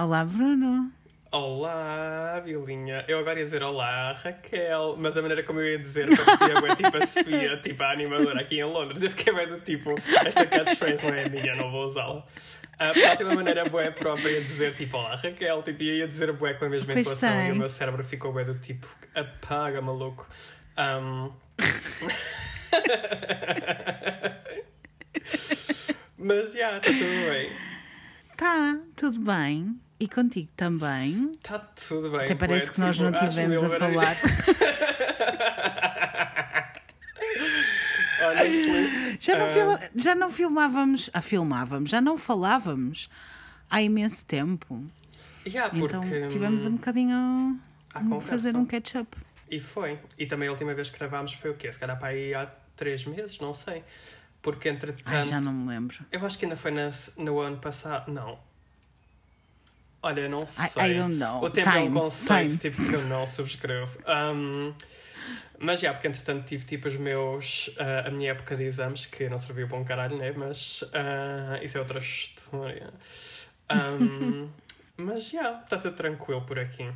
Olá, Bruno. Olá, Vilinha. Eu agora ia dizer olá, Raquel, mas a maneira como eu ia dizer parecia bem tipo a Sofia, tipo a animadora aqui em Londres. Eu fiquei bem do tipo, esta catchphrase não é minha, não vou usá-la. Uh, porque tem uma maneira bué própria de dizer tipo olá, Raquel, tipo, e eu ia dizer bué com a mesma Pois intuação tem. e o meu cérebro ficou bué do tipo, apaga, maluco. Um... mas já, está tudo bem. Tá, tudo bem. E contigo também. Está tudo bem. Até parece que nós tipo, não acho tivemos a falar. Honestly. Já não, Ah, já não filmávamos. Ah, filmávamos, já não falávamos há imenso tempo. yeah, porque, então tivemos um hum, bocadinho a conversa. fazer um catch-up. E foi. E também a última vez que gravámos foi o quê? Se calhar para aí há três meses, não sei. Porque entretanto. Ai, já não me lembro. Eu acho que ainda foi na- no ano passado. Não. Olha, eu não I- sei. I don't know. O tempo é um Time, conceito time. tipo, que eu não subscrevo. Um, mas já, porque entretanto tive tipo os meus. ah, a minha época de exames, que não serviu para um caralho, né? Mas ah, isso é outra história. Um, mas já, está tudo tranquilo por aqui.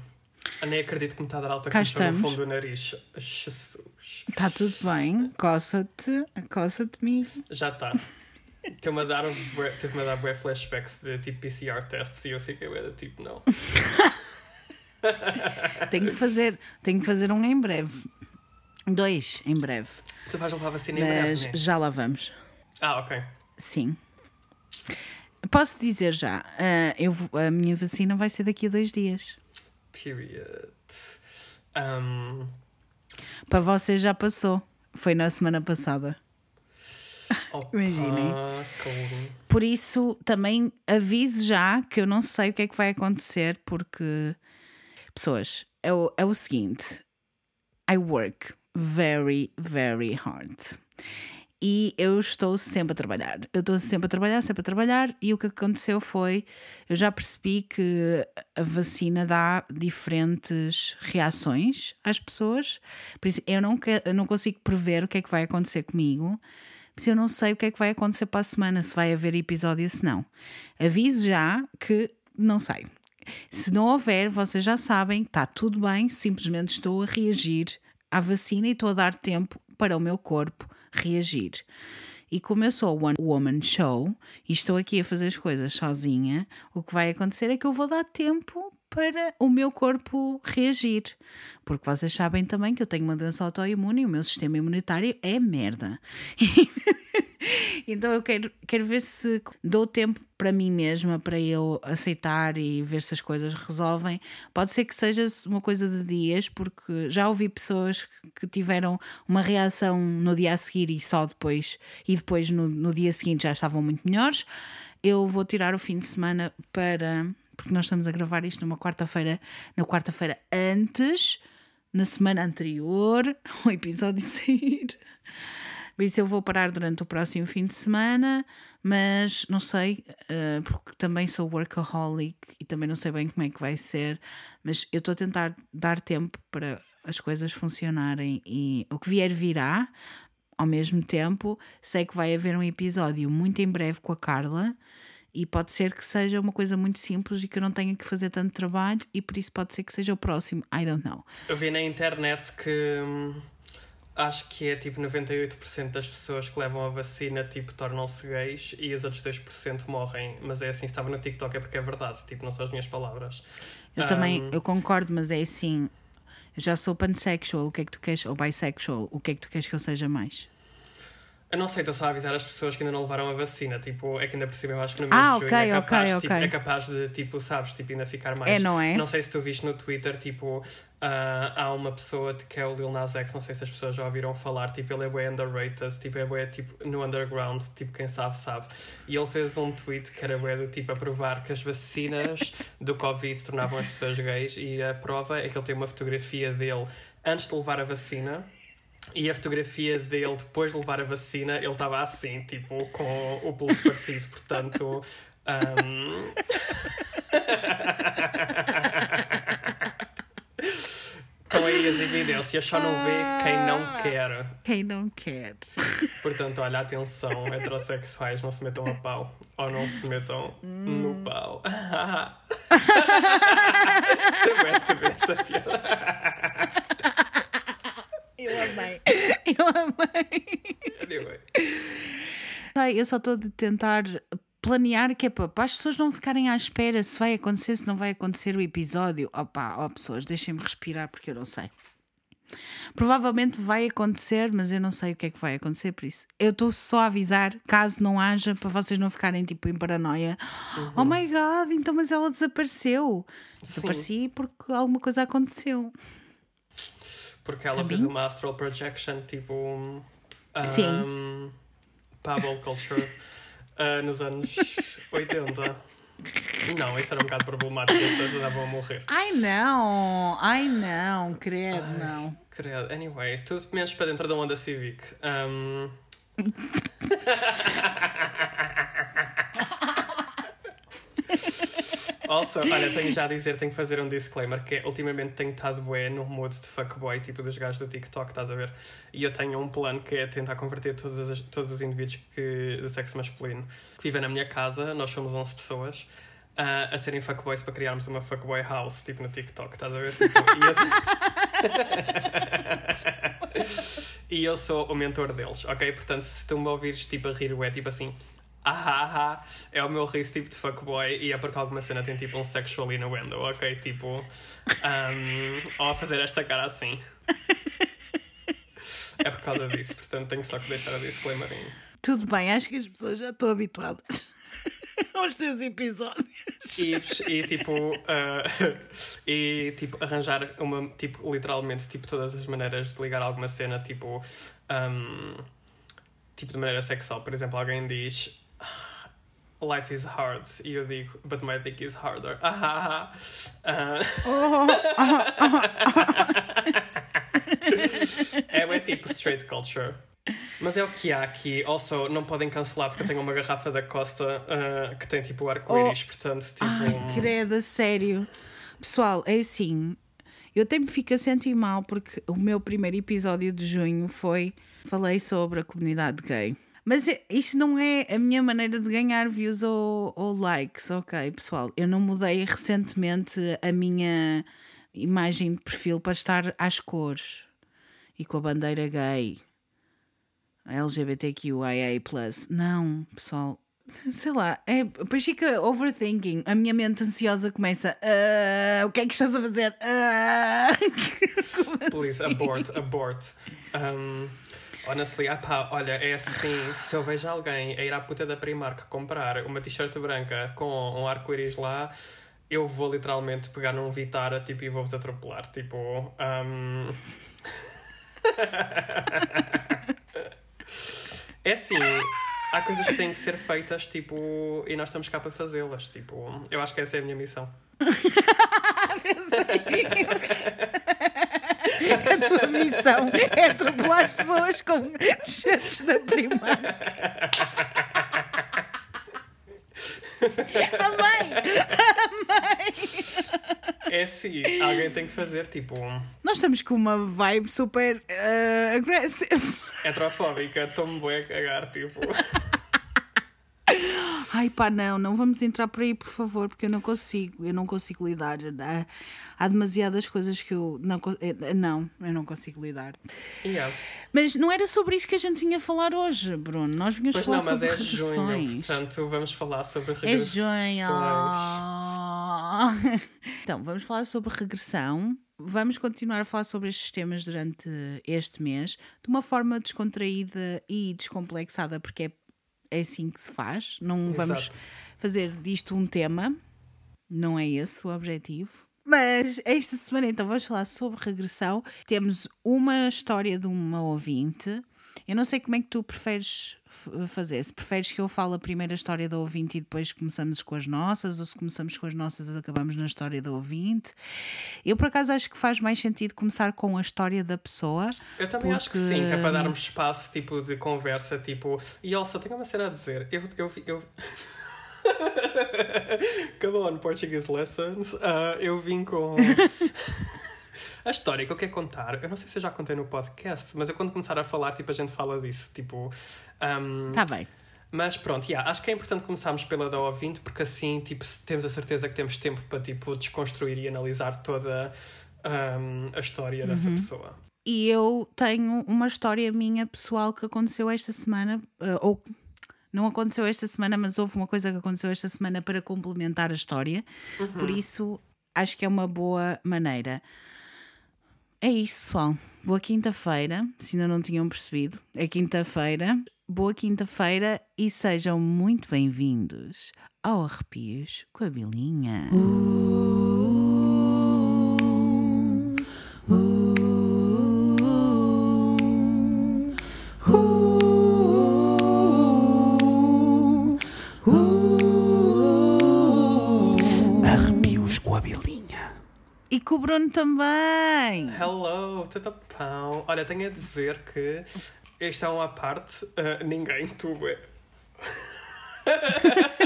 Eu nem acredito que me está a dar alta comichão no fundo do nariz. Jesus. Está tudo bem. Coça-te, coça-te, amigo. Já está. Teve-me a dar, teve-me a dar bué flashbacks de tipo PCR tests e eu fiquei bué tipo, não. Tenho que fazer, tenho que fazer um em breve. Dois em breve. Tu vais levar a vacina em Mas breve, né? já lá vamos. Ah, ok. Sim. Posso dizer já, ah, eu, a minha vacina vai ser daqui a dois dias. Period. Um, Para vocês já passou. Foi na semana passada. Imaginem. Por isso, também aviso já que eu não sei o que é que vai acontecer, porque, pessoas, é o, é o seguinte: I work very, very hard. E eu estou sempre a trabalhar. Eu estou sempre a trabalhar, sempre a trabalhar. E o que aconteceu foi: eu já percebi que a vacina dá diferentes reações às pessoas. Por isso, eu não, que- eu não consigo prever o que é que vai acontecer comigo. Isso, eu não sei o que é que vai acontecer para a semana, se vai haver episódio, se não. Aviso já que não sei. Se não houver, vocês já sabem, está tudo bem, simplesmente estou a reagir à vacina e estou a dar tempo para o meu corpo reagir. E como eu sou o One Woman Show e estou aqui a fazer as coisas sozinha, o que vai acontecer é que eu vou dar tempo para o meu corpo reagir. Porque vocês sabem também que eu tenho uma doença autoimune e o meu sistema imunitário é merda. Então eu quero, quero ver se dou tempo para mim mesma para eu aceitar e ver se as coisas resolvem. Pode ser que seja uma coisa de dias, porque já ouvi pessoas que- tiveram uma reação no dia a seguir e só depois, e depois no, no dia seguinte já estavam muito melhores. Eu vou tirar o fim de semana para. Porque nós estamos a gravar isto numa quarta-feira, na quarta-feira antes, na semana anterior, o episódio sair. Por isso eu vou parar durante o próximo fim de semana, mas não sei, eh, porque também sou workaholic e também não sei bem como é que vai ser, mas eu estou a tentar dar tempo para as coisas funcionarem e o que vier virá. Ao mesmo tempo, sei que vai haver um episódio muito em breve com a Carla e pode ser que seja uma coisa muito simples e que eu não tenha que fazer tanto trabalho e por isso pode ser que seja o próximo. I don't know. Eu vi na internet que hum, acho que é tipo 98% das pessoas que levam a vacina tipo tornam-se gays e os outros 2% morrem. Mas é assim, estava no TikTok, é porque é verdade, tipo, não são as minhas palavras. Eu também, Um, eu concordo, mas é assim, eu já sou pansexual, o que é que tu queres, ou bisexual, o que é que tu queres que eu seja mais? Eu não sei, estou só a avisar as pessoas que ainda não levaram a vacina. Tipo, é que ainda por cima eu acho que no mês Ah, de junho ok, é, capaz, ok, tipo, ok. é capaz de, tipo, sabes, tipo, ainda ficar mais. É, não é? Não sei se tu viste no Twitter, tipo, ah, há uma pessoa que é o Lil Nas X, não sei se as pessoas já ouviram falar, tipo, ele é bem underrated, tipo, é bem, tipo, no underground, tipo, quem sabe, sabe. E ele fez um tweet que era bem do tipo a provar que as vacinas do Covid tornavam as pessoas gays e a prova é que ele tem uma fotografia dele antes de levar a vacina. E a fotografia dele depois de levar a vacina, ele estava assim, tipo, com o pulso partido, portanto. ahm, Estão aí as evidências, só não vê quem não quer. Quem não quer? Portanto, olha, atenção, heterossexuais, não se metam a pau. Ou não se metam no pau. Esta, esta piada. Eu amei. Eu amei. Anyway. Eu só estou de tentar planear que é para, para as pessoas não ficarem à espera se vai acontecer, se não vai acontecer o episódio. Opa, ó pessoas, deixem-me respirar porque eu não sei. Provavelmente vai acontecer, mas eu não sei o que é que vai acontecer, por isso eu estou só a avisar, caso não haja, para vocês não ficarem tipo em paranoia. Oh my god, então mas ela desapareceu. Desapareci porque alguma coisa aconteceu. Porque ela fez uma astral projection tipo. Um, Sim. Ball culture ah, nos anos 80. Não, isso era um bocado problemático, as pessoas andavam a morrer. Ai não, ai não, credo, não. Credo. Anyway, tudo menos para dentro da Honda Civic. Um... Also, olha, tenho já a dizer, tenho que fazer um disclaimer que é, ultimamente tenho estado bué no mood de fuckboy, tipo dos gajos do TikTok, estás a ver? E eu tenho um plano que é tentar converter todas as- todos os indivíduos que, do sexo masculino que vivem na minha casa, nós somos 11 pessoas, ah, a serem fuckboys para criarmos uma fuckboy house, tipo no TikTok, estás a ver? Tipo, e eu... e eu sou o mentor deles, ok? Portanto, se tu me ouvires tipo a rir, é tipo assim. Ah, ah, ah, é o meu riso tipo de fuckboy e é porque alguma cena tem tipo um sexual innuendo, ok? Tipo, um, ou a fazer esta cara assim. É por causa disso, portanto tenho só que deixar a disclaimer em. Tudo bem, acho que as pessoas já estão habituadas aos teus episódios. E, e tipo, ah, e tipo, arranjar uma, tipo, literalmente, tipo, todas as maneiras de ligar alguma cena, tipo, um, tipo, de maneira sexual. Por exemplo, alguém diz. "Ah, Life is hard. E eu digo, but my dick is harder. Ah, ah, é bem tipo straight culture. Mas é o que há aqui. Also, não podem cancelar porque eu tenho uma garrafa da Costa ah, que tem tipo arco-íris, portanto, tipo. Ai, credo, sério. Pessoal, é assim. Eu até me fico a sentir mal porque o meu primeiro episódio de junho foi. Falei sobre a comunidade gay. Mas é- isto não é a minha maneira de ganhar views ou, ou likes, ok, pessoal? Eu não mudei recentemente a minha imagem de perfil para estar às cores e com a bandeira gay. LGBTQIA. Não, pessoal, sei lá, é, depois fica overthinking. A minha mente ansiosa começa. "Ah, o que é que estás a fazer? Ah." Como Please, assim? abort, abort. Um, honestly, ah pá, olha, é assim, se eu vejo alguém a ir à puta da Primark comprar uma t-shirt branca com um arco-íris lá, eu vou literalmente pegar num Vitara tipo, e vou-vos atropelar. Tipo, um... é assim, há coisas que têm que ser feitas, tipo, e nós estamos cá para fazê-las. Tipo, eu acho que essa é a minha missão. A tua missão é atropelar as pessoas com t-shirts da primária. Amém! É assim, alguém tem que fazer, tipo, Nós estamos com uma vibe super uh, agressiva. heterofóbica, estou-me bem a cagar, tipo. Ai pá, não, não vamos entrar por aí, por favor, porque eu não consigo, eu não consigo lidar. Há, há demasiadas coisas que eu não, eh, não, eu não consigo lidar. Yeah. Mas não era sobre isso que a gente vinha falar hoje, Bruno. Nós vinhamos Pois falar não, mas sobre é junho, regressões. portanto vamos falar sobre É regressões. junho. Então, vamos falar sobre regressão. Vamos continuar a falar sobre estes temas durante este mês de uma forma descontraída e descomplexada, porque é, é assim que se faz. Não vamos Exato. fazer disto um tema, não é esse o objetivo. Mas esta semana então vamos falar sobre regressão. Temos uma história de uma ouvinte. Eu não sei como é que tu preferes fazer. Se preferes que eu fale a primeira história da ouvinte e depois começamos com as nossas, ou se começamos com as nossas acabamos na história da ouvinte. Eu por acaso acho que faz mais sentido começar com a história da pessoa. Eu também acho que Porque- sim, que é para darmos espaço tipo, de conversa, tipo. E also, tenho uma cena a dizer. Eu. eu, eu... Come on, Portuguese Lessons. Ah, eu vim com. A história que eu quero contar, eu não sei se eu já contei no podcast, mas eu quando começar a falar, tipo, a gente fala disso. Tipo, um, Tá bem. Mas pronto, yeah, acho que é importante começarmos pela da ouvinte, porque assim tipo, temos a certeza que temos tempo para tipo, desconstruir e analisar toda um, a história dessa Uhum. pessoa. E eu tenho uma história minha pessoal que aconteceu esta semana, eh, ou não aconteceu esta semana, mas houve uma coisa que aconteceu esta semana para complementar a história. Por isso, acho que é uma boa maneira. É isso, pessoal. Boa quinta-feira, se ainda não tinham percebido. É quinta-feira. Boa quinta-feira e sejam muito bem-vindos ao Arrepios com a Bilinha. Arrepios E com o Bruno também. Hello, tudo pão? Olha, tenho a dizer que esta é uma parte, uh, ninguém, tu é.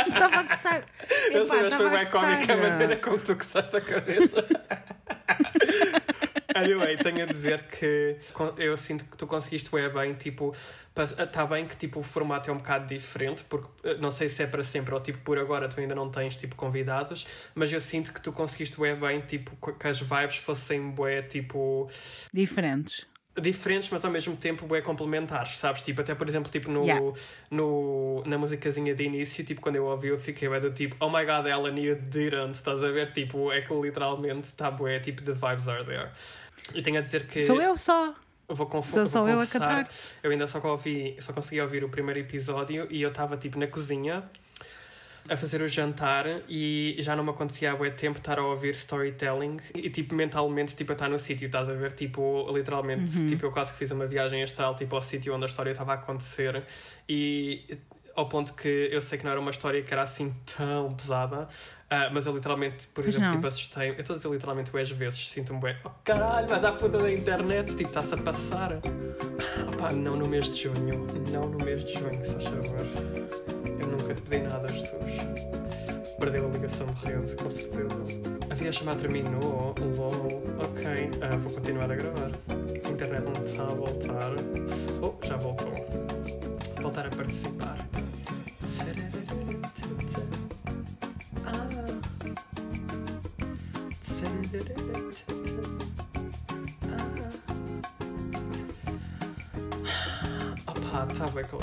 Estava a coçar. Eu sei, mas foi bem cómica a maneira como tu coçaste a cabeça. Anyway, tenho a dizer que eu sinto que tu conseguiste é bem, tipo, está bem que tipo, o formato é um bocado diferente, porque eh, não sei se é para sempre ou tipo por agora tu ainda não tens tipo convidados, mas eu sinto que tu conseguiste é bem, tipo, que as vibes fossem bué, tipo, Diferentes. diferentes, mas ao mesmo tempo bué complementares, sabes? Tipo, até por exemplo, tipo no, Yeah. no, na musicazinha de início, tipo, quando eu ouvi, eu fiquei bué do tipo, oh my god, Ellen, you didn't, estás a ver? Tipo, é que literalmente está bué, tipo, the vibes are there. E tenho a dizer que. Sou eu só. Vou confu- Sou só eu a cantar. Eu ainda só, ouvi, só consegui ouvir o primeiro episódio e eu estava tipo na cozinha a fazer o jantar e já não me acontecia há bué tempo estar a ouvir storytelling e tipo mentalmente tipo a estar no sítio, estás a ver? Tipo, literalmente, Uhum. tipo eu quase que fiz uma viagem astral tipo ao sítio onde a história estava a acontecer e ao ponto que eu sei que não era uma história que era assim tão pesada, ah, mas eu literalmente, por exemplo, tipo assustei eu estou a dizer literalmente às vezes, sinto-me bem, oh caralho, mas à puta da internet, tipo, está-se a passar. Opá, não no mês de junho, não no mês de junho, se faz favor. Eu nunca te pedi nada, Jesus. Perdeu a ligação de rede, com certeza. A videochamada terminou, lol. Ok, ah, vou continuar a gravar. A internet não está a voltar. Oh, já voltou. Voltar a participar. Opa, tá com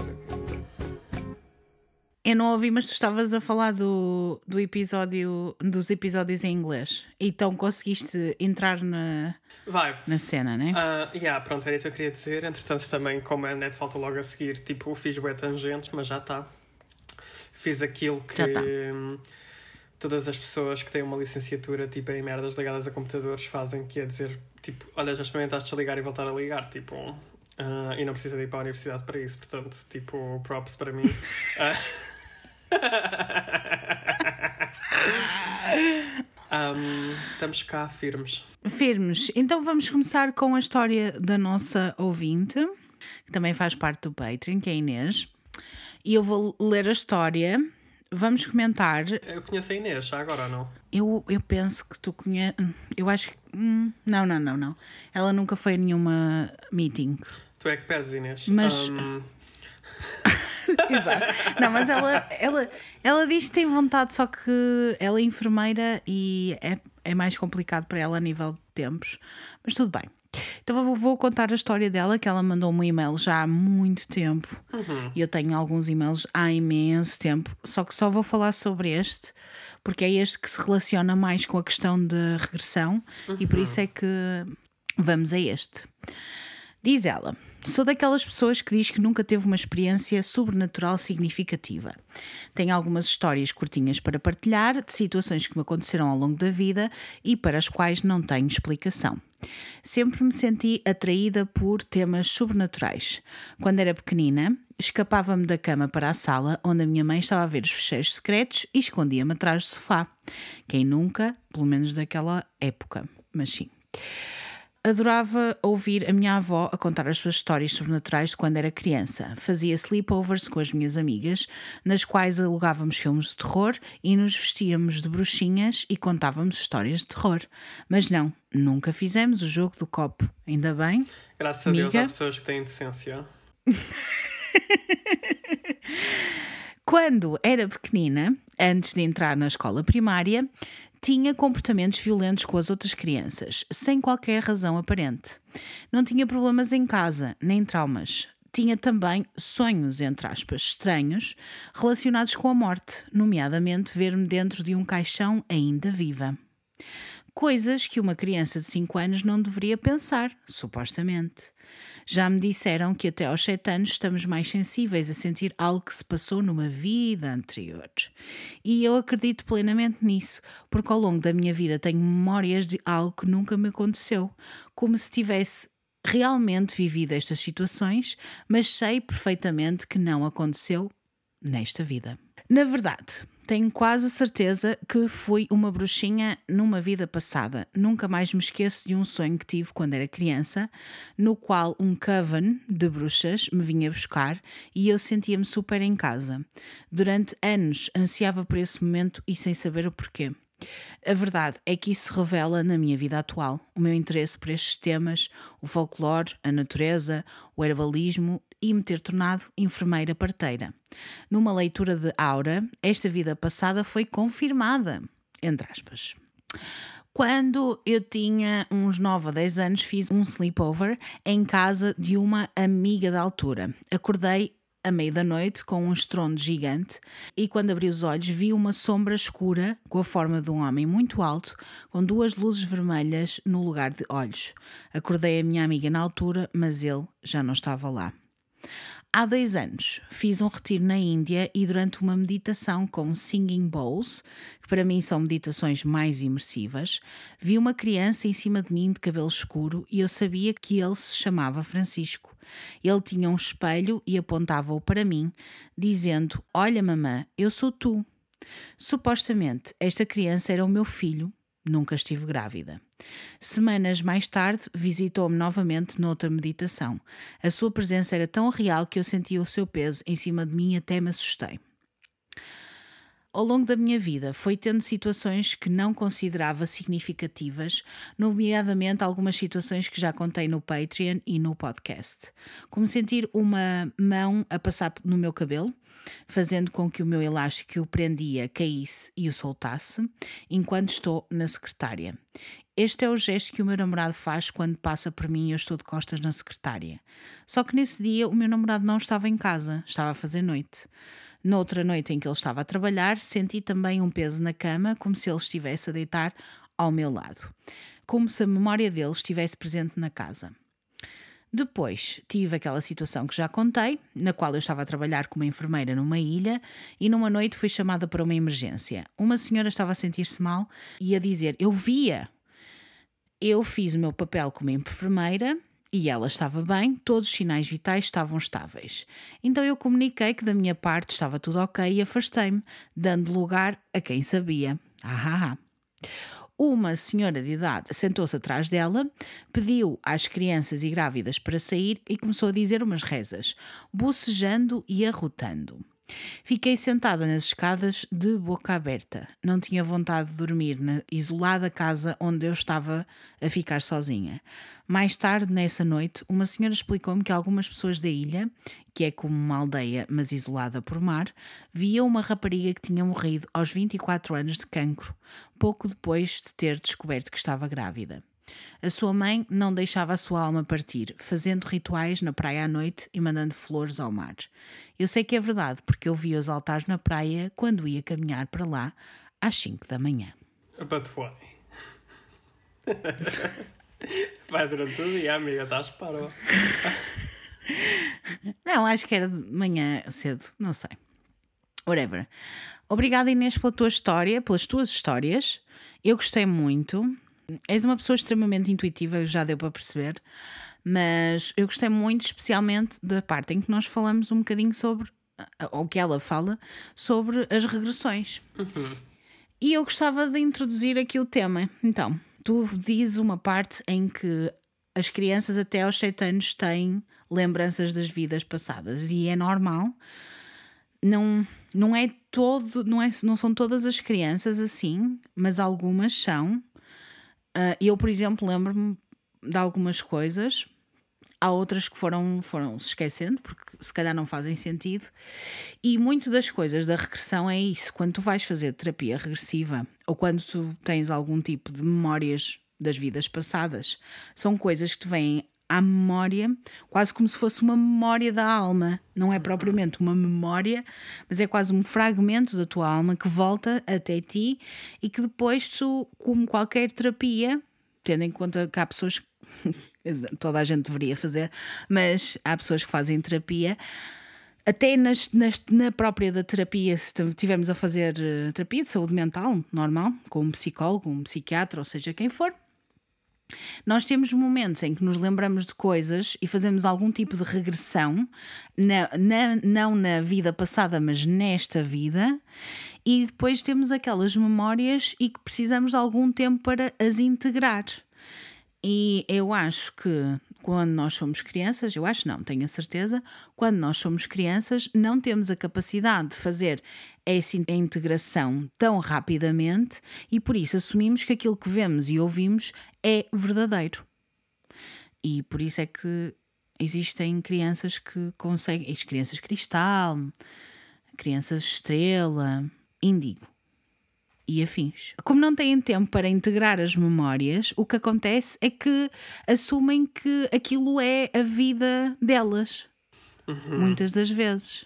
Eu não ouvi, mas tu estavas a falar do, do episódio, dos episódios em inglês. Então conseguiste entrar na, Vai. na cena, né? Ah, yeah, pronto, era isso que eu queria dizer. Entretanto, também, como a net falta logo a seguir, tipo, fiz bué tangentes, mas já está. Fiz aquilo que tá. hum, todas as pessoas que têm uma licenciatura, tipo, em merdas ligadas a computadores fazem, que é dizer, tipo, olha, já experimentaste desligar e voltar a ligar, tipo... ah, e não precisa de ir para a universidade para isso, portanto, tipo, props para mim. Ah. Um, estamos cá firmes. Firmes. Então vamos começar com a história da nossa ouvinte, que também faz parte do Patreon, que é a Inês. E eu vou ler a história. Vamos comentar. Eu conheço a Inês, já agora não? Eu, eu penso que tu conheces. Eu acho que. hum, não, não, não, não. Ela nunca foi a nenhuma meeting. Tu é que perdes, Inês. Mas- Um, Exato. Não, mas ela, ela, ela diz que tem vontade, só que ela é enfermeira e é, é mais complicado para ela a nível de tempos. Mas tudo bem. Então eu vou contar a história dela, que ela mandou-me um e-mail já há muito tempo. E eu tenho alguns e-mails há imenso tempo. Só que só vou falar sobre este, porque é este que se relaciona mais com a questão da regressão. E por isso é que vamos a este. Diz ela: Sou daquelas pessoas que diz que nunca teve uma experiência sobrenatural significativa. Tenho algumas histórias curtinhas para partilhar de situações que me aconteceram ao longo da vida e para as quais não tenho explicação. Sempre me senti atraída por temas sobrenaturais. Quando era pequenina, escapava-me da cama para a sala onde a minha mãe estava a ver os fecheiros secretos e escondia-me atrás do sofá. Quem nunca, pelo menos daquela época, mas sim. Adorava ouvir a minha avó a contar as suas histórias sobrenaturais de quando era criança. Fazia sleepovers com as minhas amigas, nas quais alugávamos filmes de terror e nos vestíamos de bruxinhas e contávamos histórias de terror. Mas não, nunca fizemos o jogo do copo. Ainda bem. graças a Deus Amiga. há pessoas que têm decência. Quando era pequenina, antes de entrar na escola primária, tinha comportamentos violentos com as outras crianças, sem qualquer razão aparente. Não tinha problemas em casa, nem traumas. Tinha também sonhos, entre aspas, estranhos, relacionados com a morte, nomeadamente ver-me dentro de um caixão ainda viva. Coisas que uma criança de 5 anos não deveria pensar, supostamente. Já me disseram que até aos 7 anos estamos mais sensíveis a sentir algo que se passou numa vida anterior. E eu acredito plenamente nisso, porque ao longo da minha vida tenho memórias de algo que nunca me aconteceu, como se tivesse realmente vivido estas situações, mas sei perfeitamente que não aconteceu nesta vida. Na verdade, tenho quase certeza que fui uma bruxinha numa vida passada. Nunca mais me esqueço de um sonho que tive quando era criança, no qual um coven de bruxas me vinha buscar e eu sentia-me super em casa. Durante anos ansiava por esse momento e sem saber o porquê. A verdade é que isso revela na minha vida atual o meu interesse por estes temas, o folclore, a natureza, o herbalismo e me ter tornado enfermeira parteira. Numa leitura de Aura, esta vida passada foi confirmada, entre aspas. Quando eu tinha uns 9 a 10 anos, fiz um sleepover em casa de uma amiga da altura. Acordei à meia da noite com um estrondo gigante e quando abri os olhos vi uma sombra escura com a forma de um homem muito alto com duas luzes vermelhas no lugar de olhos. Acordei a minha amiga na altura, mas ele já não estava lá. Há dois anos fiz um retiro na Índia e durante uma meditação com singing bowls, que para mim são meditações mais imersivas, vi uma criança em cima de mim de cabelo escuro e eu sabia que ele se chamava Francisco. Ele tinha um espelho e apontava-o para mim, dizendo: Olha, mamã, eu sou tu. Supostamente, esta criança era o meu filho, nunca estive grávida. Semanas mais tarde, visitou-me novamente noutra meditação. A sua presença era tão real que eu sentia o seu peso em cima de mim e até me assustei. Ao longo da minha vida, foi tendo situações que não considerava significativas, nomeadamente algumas situações que já contei no Patreon e no podcast. Como sentir uma mão a passar no meu cabelo, fazendo com que o meu elástico que o prendia caísse e o soltasse, enquanto estou na secretária. Este é o gesto que o meu namorado faz quando passa por mim e eu estou de costas na secretária. Só que nesse dia o meu namorado não estava em casa, estava a fazer noite. Noutra noite em que ele estava a trabalhar, senti também um peso na cama, como se ele estivesse a deitar ao meu lado, como se a memória dele estivesse presente na casa. Depois tive aquela situação que já contei, na qual eu estava a trabalhar como enfermeira numa ilha e numa noite fui chamada para uma emergência. Uma senhora estava a sentir-se mal e a dizer: Eu via. Eu fiz o meu papel como enfermeira e ela estava bem, todos os sinais vitais estavam estáveis. Então eu comuniquei que da minha parte estava tudo ok e afastei-me, dando lugar a quem sabia. Ah, Uma senhora de idade sentou-se atrás dela, pediu às crianças e grávidas para sair e começou a dizer umas rezas, bocejando e arrotando. Fiquei sentada nas escadas de boca aberta. Não tinha vontade de dormir na isolada casa onde eu estava a ficar sozinha. Mais tarde, nessa noite, uma senhora explicou-me que algumas pessoas da ilha, que é como uma aldeia, mas isolada por mar, viam uma rapariga que tinha morrido aos 24 anos de cancro, pouco depois de ter descoberto que estava grávida. A sua mãe não deixava a sua alma partir, fazendo rituais na praia à noite e mandando flores ao mar. Eu sei que é verdade, porque eu via os altares na praia quando ia caminhar para lá às 5 da manhã. But why? Vai durante o dia, amiga, estás para. Não, acho que era de manhã cedo, não sei. Whatever. Obrigada, Inês, pela tua história, pelas tuas histórias. Eu gostei muito. És uma pessoa extremamente intuitiva, já deu para perceber, mas eu gostei muito, especialmente da parte em que nós falamos um bocadinho sobre, ou que ela fala, sobre as regressões. Uhum. E eu gostava de introduzir aqui o tema. Então, tu dizes uma parte em que as crianças até aos 7 anos têm lembranças das vidas passadas e é normal. Não, não é todo, não, é, não são todas as crianças assim, mas algumas são. Uh, eu, por exemplo, lembro-me de algumas coisas. há outras que foram, foram se esquecendo, porque se calhar não fazem sentido. E muito das coisas da regressão é isso. Quando tu vais fazer terapia regressiva ou quando tu tens algum tipo de memórias das vidas passadas, são coisas que te vêm à memória, quase como se fosse uma memória da alma. Não é propriamente uma memória, mas é quase um fragmento da tua alma que volta até ti e que depois tu, como qualquer terapia, tendo em conta que há pessoas que toda a gente deveria fazer, mas há pessoas que fazem terapia. Até nas, nas, na própria da terapia, se estivermos a fazer uh, terapia de saúde mental, normal, com um psicólogo, um psiquiatra, ou seja, quem for, nós temos momentos em que nos lembramos de coisas e fazemos algum tipo de regressão, na, na, não na vida passada, mas nesta vida, e depois temos aquelas memórias e que precisamos de algum tempo para as integrar. E eu acho que quando nós somos crianças, eu acho não, tenho a certeza, quando nós somos crianças, não temos a capacidade de fazer essa integração tão rapidamente e por isso assumimos que aquilo que vemos e ouvimos é verdadeiro. E por isso é que existem crianças que conseguem, as crianças cristal, crianças estrela, índigo e afins. Como não têm tempo para integrar as memórias, o que acontece é que assumem que aquilo é a vida delas, uhum. muitas das vezes.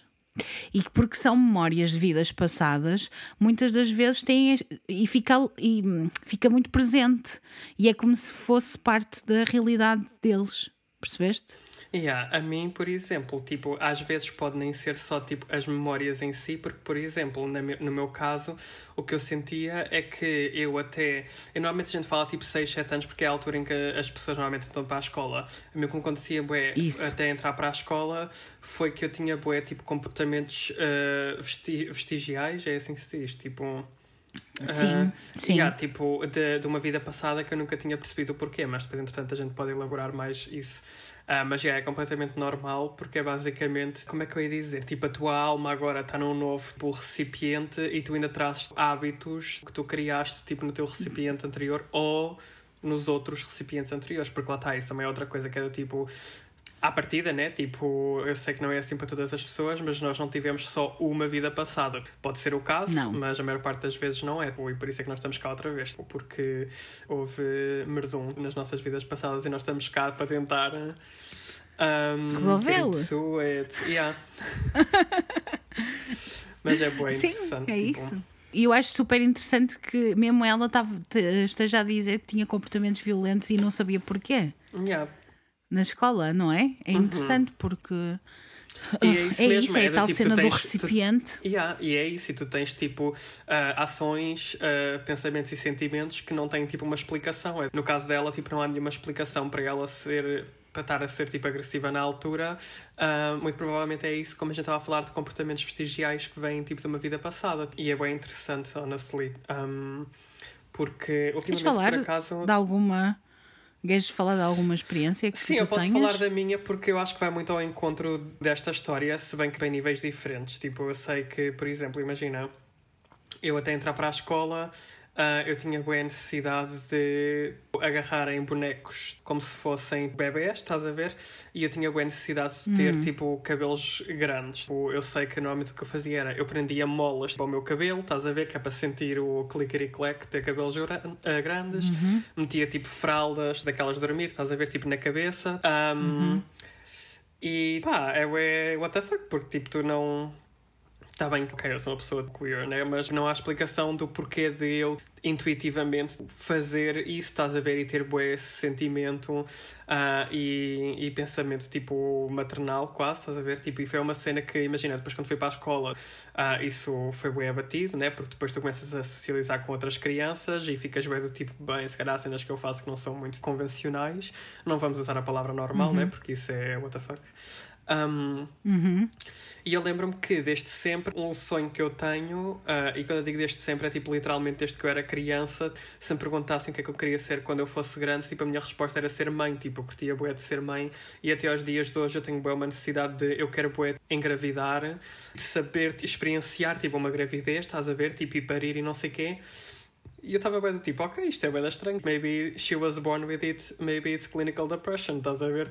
E porque são memórias de vidas passadas, muitas das vezes têm e fica, e fica muito presente. E é como se fosse parte da realidade deles. Percebeste? Yeah, a mim, por exemplo, tipo, às vezes pode nem ser só tipo as memórias em si, porque, por exemplo, no meu caso, o que eu sentia é que eu até. Eu, normalmente a gente fala tipo 6, 7 anos, porque é a altura em que as pessoas normalmente estão para a escola. A mim, como acontecia, bué, Isso. até entrar para a escola, foi que eu tinha, bué, tipo, comportamentos uh, vesti vestigiais, é assim que se diz, tipo. Sim, uh, sim. Yeah, tipo, de, de uma vida passada que eu nunca tinha percebido o porquê, mas depois, entretanto, a gente pode elaborar mais isso. Uh, mas já é completamente normal, porque é basicamente, como é que eu ia dizer? Tipo, a tua alma agora está num novo tipo, recipiente e tu ainda trazes hábitos que tu criaste tipo, no teu recipiente anterior ou nos outros recipientes anteriores, porque lá está, isso também é outra coisa que é do tipo à partida, né? Tipo, eu sei que não é assim para todas as pessoas, mas nós não tivemos só uma vida passada. Pode ser o caso, não. mas a maior parte das vezes não é. E por isso é que nós estamos cá outra vez. Porque houve merdum nas nossas vidas passadas e nós estamos cá para tentar. Um, Resolvê-lo. Yeah. mas é bem Sim, interessante. É tipo... isso. E eu acho super interessante que mesmo ela tava, esteja a dizer que tinha comportamentos violentos e não sabia porquê. Yeah na escola, não é? É uhum. interessante uhum. porque. E é isso, é, mesmo, isso, é, é a tal tipo, cena tens, do recipiente. Tu, yeah, e é isso, e tu tens tipo uh, ações, uh, pensamentos e sentimentos que não têm tipo uma explicação. É, no caso dela, tipo, não há nenhuma explicação para ela ser para estar a ser tipo agressiva na altura. Uh, muito provavelmente é isso, como a gente estava a falar de comportamentos vestigiais que vêm tipo de uma vida passada. E é bem interessante, honestly. Um, porque ultimamente falar por acaso. De alguma Queres falar de alguma experiência que Sim, eu posso tenhas? falar da minha porque eu acho que vai muito ao encontro desta história, se bem que tem níveis diferentes. Tipo, eu sei que, por exemplo, imagina, eu até entrar para a escola Uh, eu tinha boa necessidade de agarrar em bonecos como se fossem bebés, estás a ver? E eu tinha boa necessidade de ter, uhum. tipo, cabelos grandes. Tipo, eu sei que normalmente o que eu fazia era, eu prendia molas para o meu cabelo, estás a ver? Que é para sentir o clicker-clack, ter cabelos uh, grandes. Uhum. Metia, tipo, fraldas daquelas de dormir, estás a ver? Tipo, na cabeça. Um, uhum. E pá, é, é what the fuck, porque tipo, tu não Está bem, ok, eu sou uma pessoa queer, né? mas não há explicação do porquê de eu intuitivamente fazer isso, estás a ver, e ter bué esse sentimento uh, e, e pensamento tipo maternal, quase, estás a ver? Tipo, e foi uma cena que, imagina, depois quando fui para a escola, uh, isso foi bué abatido, né? Porque depois tu começas a socializar com outras crianças e ficas bué do tipo, bem, se calhar há cenas que eu faço que não são muito convencionais, não vamos usar a palavra normal, uhum. né? Porque isso é what the fuck. Um, uhum. E eu lembro-me que desde sempre um sonho que eu tenho, uh, e quando eu digo desde sempre é tipo literalmente desde que eu era criança, se me perguntassem o que é que eu queria ser quando eu fosse grande, tipo a minha resposta era ser mãe, tipo eu curtia bué de ser mãe, e até aos dias de hoje eu tenho bué uma necessidade de eu quero bué engravidar, saber experienciar tipo uma gravidez, estás a ver, tipo e parir e não sei quê. E eu estava bem do tipo, ok, isto é bem estranho. Maybe she was born with it, maybe it's clinical depression, estás a ver?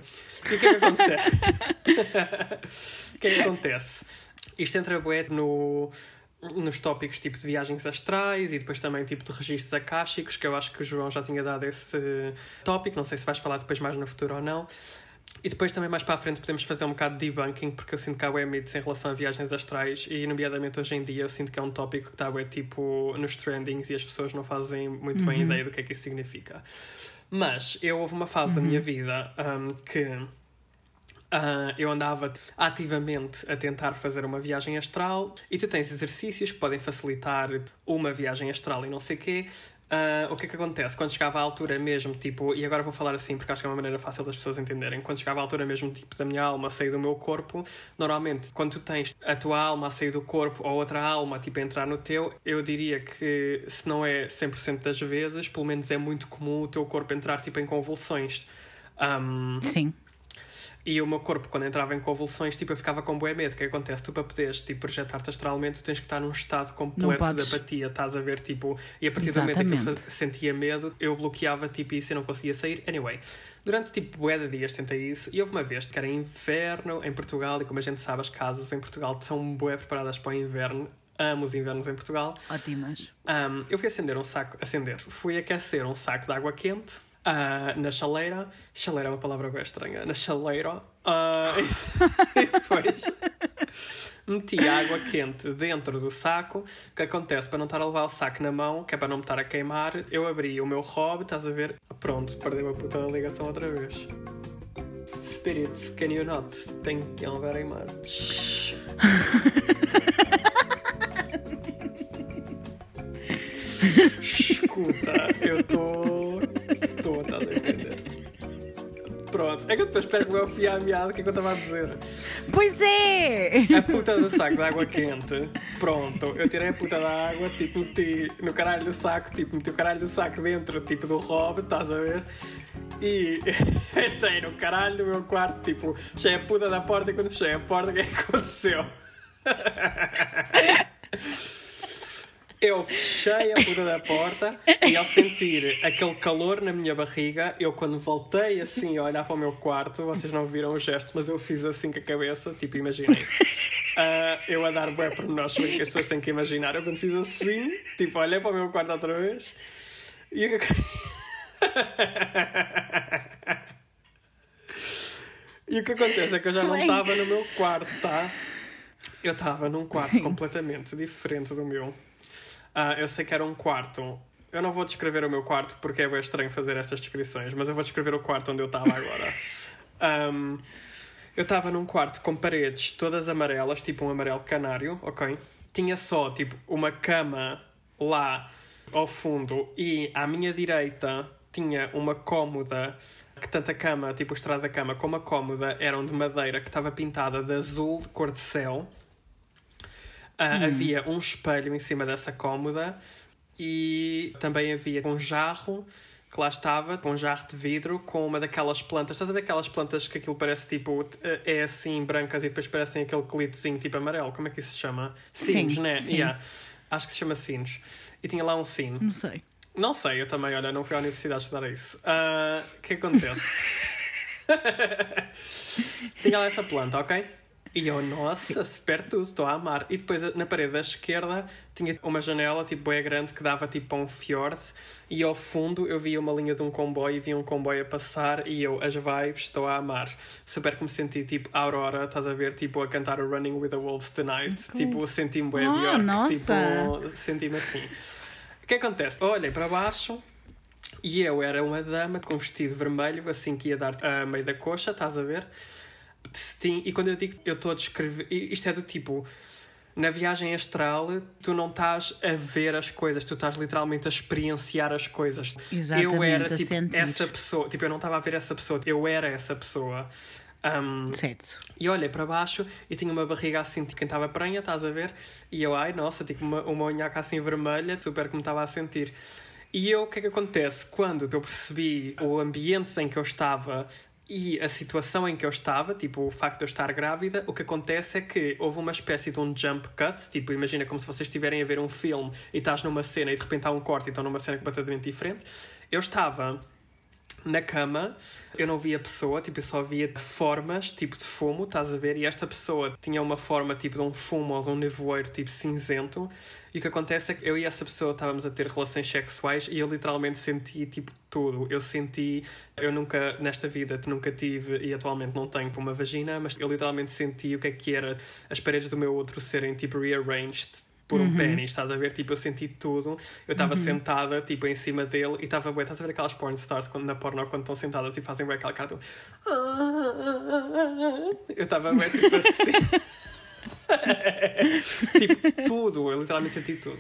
E o que é que acontece? o que é que acontece? Isto entra bué no nos tópicos tipo de viagens astrais e depois também tipo de registros acásticos, que eu acho que o João já tinha dado esse tópico, não sei se vais falar depois mais no futuro ou não. E depois também mais para a frente podemos fazer um bocado de debunking, porque eu sinto que há web mitos em relação a viagens astrais e, nomeadamente hoje em dia, eu sinto que é um tópico que está web, tipo nos trendings e as pessoas não fazem muito bem ideia do que é que isso significa. Mas eu houve uma fase da minha vida um, que Uh, eu andava ativamente a tentar fazer uma viagem astral e tu tens exercícios que podem facilitar uma viagem astral e não sei o quê. Uh, o que é que acontece? Quando chegava à altura mesmo, tipo, e agora vou falar assim porque acho que é uma maneira fácil das pessoas entenderem. Quando chegava à altura mesmo, tipo, da minha alma sair do meu corpo, normalmente, quando tu tens a tua alma a sair do corpo ou outra alma, tipo, a entrar no teu, eu diria que se não é 100% das vezes, pelo menos é muito comum o teu corpo entrar, tipo, em convulsões. Um, Sim. E o meu corpo, quando entrava em convulsões, tipo, eu ficava com bué medo. O que acontece? Tu, para poderes tipo, projetar-te astralmente, tu tens que estar num estado completo de apatia. Estás a ver, tipo... E a partir do momento em que eu Exatamente. sentia medo, eu bloqueava, tipo, isso e não conseguia sair. Anyway, durante, tipo, bué de dias tentei isso. E houve uma vez que era inverno em Portugal. E como a gente sabe, as casas em Portugal são bué preparadas para o inverno. Amo os invernos em Portugal. Ótimas. Um, eu fui acender um saco, acender, fui aquecer um saco de água quente ah, na chaleira. Chaleira é uma palavra bem estranha. Na chaleira. ah, e depois meti água quente dentro do saco. O que acontece? Para não estar a levar o saco na mão, que é para não me estar a queimar, eu abri o meu hobby, estás a ver? Pronto, perdeu a puta da ligação outra vez. Spirits, can you not? Thank you very much. Escuta, eu estou. Estou, Pronto, é que eu depois pego o meu fio à meada, o que é que eu estava a dizer? Pois é! A puta do saco de água quente, pronto, eu tirei a puta da água, tipo, meti no caralho do saco, tipo, meti o caralho do saco dentro, tipo, do hobby, estás a ver? E entrei no caralho do meu quarto, tipo, fechei a puta da porta e quando fechei a porta, o que é que aconteceu? Eu fechei a puta da porta e ao sentir aquele calor na minha barriga, eu quando voltei assim a olhar para o meu quarto, vocês não viram o gesto, mas eu fiz assim com a cabeça, tipo, imaginei. Ah, eu a dar bué por nós, que as pessoas têm que imaginar. Eu quando fiz assim, tipo, olhei para o meu quarto outra vez e. E o que acontece é que eu já não estava no meu quarto, tá? Eu estava num quarto Sim. completamente diferente do meu. Ah, eu sei que era um quarto. Eu não vou descrever o meu quarto porque é bem estranho fazer estas descrições, mas eu vou descrever o quarto onde eu estava agora. Ahm, eu estava num quarto com paredes todas amarelas, tipo um amarelo canário, ok? Tinha só, tipo, uma cama lá ao fundo e à minha direita tinha uma cômoda que tanto a cama, tipo o estrado da cama, como a cômoda eram de madeira que estava pintada de azul, cor de céu. Ah, Havia um espelho em cima dessa cômoda e também havia um jarro que lá estava, com um jarro de vidro, com uma daquelas plantas. Estás a ver aquelas plantas que aquilo parece tipo. é assim, brancas e depois parecem aquele clitozinho tipo amarelo? Como é que isso se chama? Sinos, Sim, né? sim. Yeah. Acho que se chama sinos. E tinha lá um sino. Não sei. Não sei, eu também, olha, não fui à universidade estudar isso. Ah, O que acontece? Tinha lá essa planta, ok? E eu, nossa, super tudo, estou a amar. E depois na parede da esquerda tinha uma janela, tipo, bem grande, que dava tipo a um fjord. E ao fundo eu via uma linha de um comboio e via um comboio a passar. E eu, as vibes, estou a amar. Super que me senti tipo Aurora, estás a ver, tipo, a cantar o Running with the Wolves Tonight. Tipo, senti-me bem Ah, Bjork, nossa. tipo, senti-me assim. O que acontece? Eu olhei para baixo e eu era uma dama com um vestido vermelho, assim que ia dar a meio da coxa, estás a ver? E quando eu digo eu estou a descrever, isto é do tipo. Na viagem astral, tu não estás a ver as coisas, tu estás literalmente a experienciar as coisas. eu Exatamente, era a tipo sentir. essa pessoa, tipo, eu não estava a ver essa pessoa, eu era essa pessoa. Um, Certo. e olhei para baixo e tinha uma barriga assim de quem estava prenha, estás a ver? E eu, ai, nossa, tipo uma, uma unhaca assim vermelha, super me estava a sentir. E eu, o que é que acontece? Quando eu percebi o ambiente em que eu estava E a situação em que eu estava, tipo, o facto de eu estar grávida, o que acontece é que houve uma espécie de um jump cut, tipo, imagina como se vocês estiverem a ver um filme e estás numa cena e de repente há um corte e estão numa cena completamente diferente. Eu estava na cama, eu não via pessoa, tipo, eu só via formas, tipo de fumo, estás a ver? E esta pessoa tinha uma forma, tipo, de um fumo ou de um nevoeiro, tipo, cinzento. E o que acontece é que eu e essa pessoa estávamos a ter relações sexuais e eu literalmente senti, tipo, tudo. Eu senti, eu nunca, nesta vida, nunca tive e atualmente não tenho uma vagina, mas eu literalmente senti o que é que era as paredes do meu outro serem, tipo, rearranged por um pênis, estás a ver? Tipo, eu senti tudo. Eu estava sentada, tipo, em cima dele e estava bem. Estás a ver aquelas porn stars quando, na porno quando estão sentadas e fazem bem aquela cara do... Eu estava bem, tipo assim. tipo, tudo. Eu literalmente senti tudo.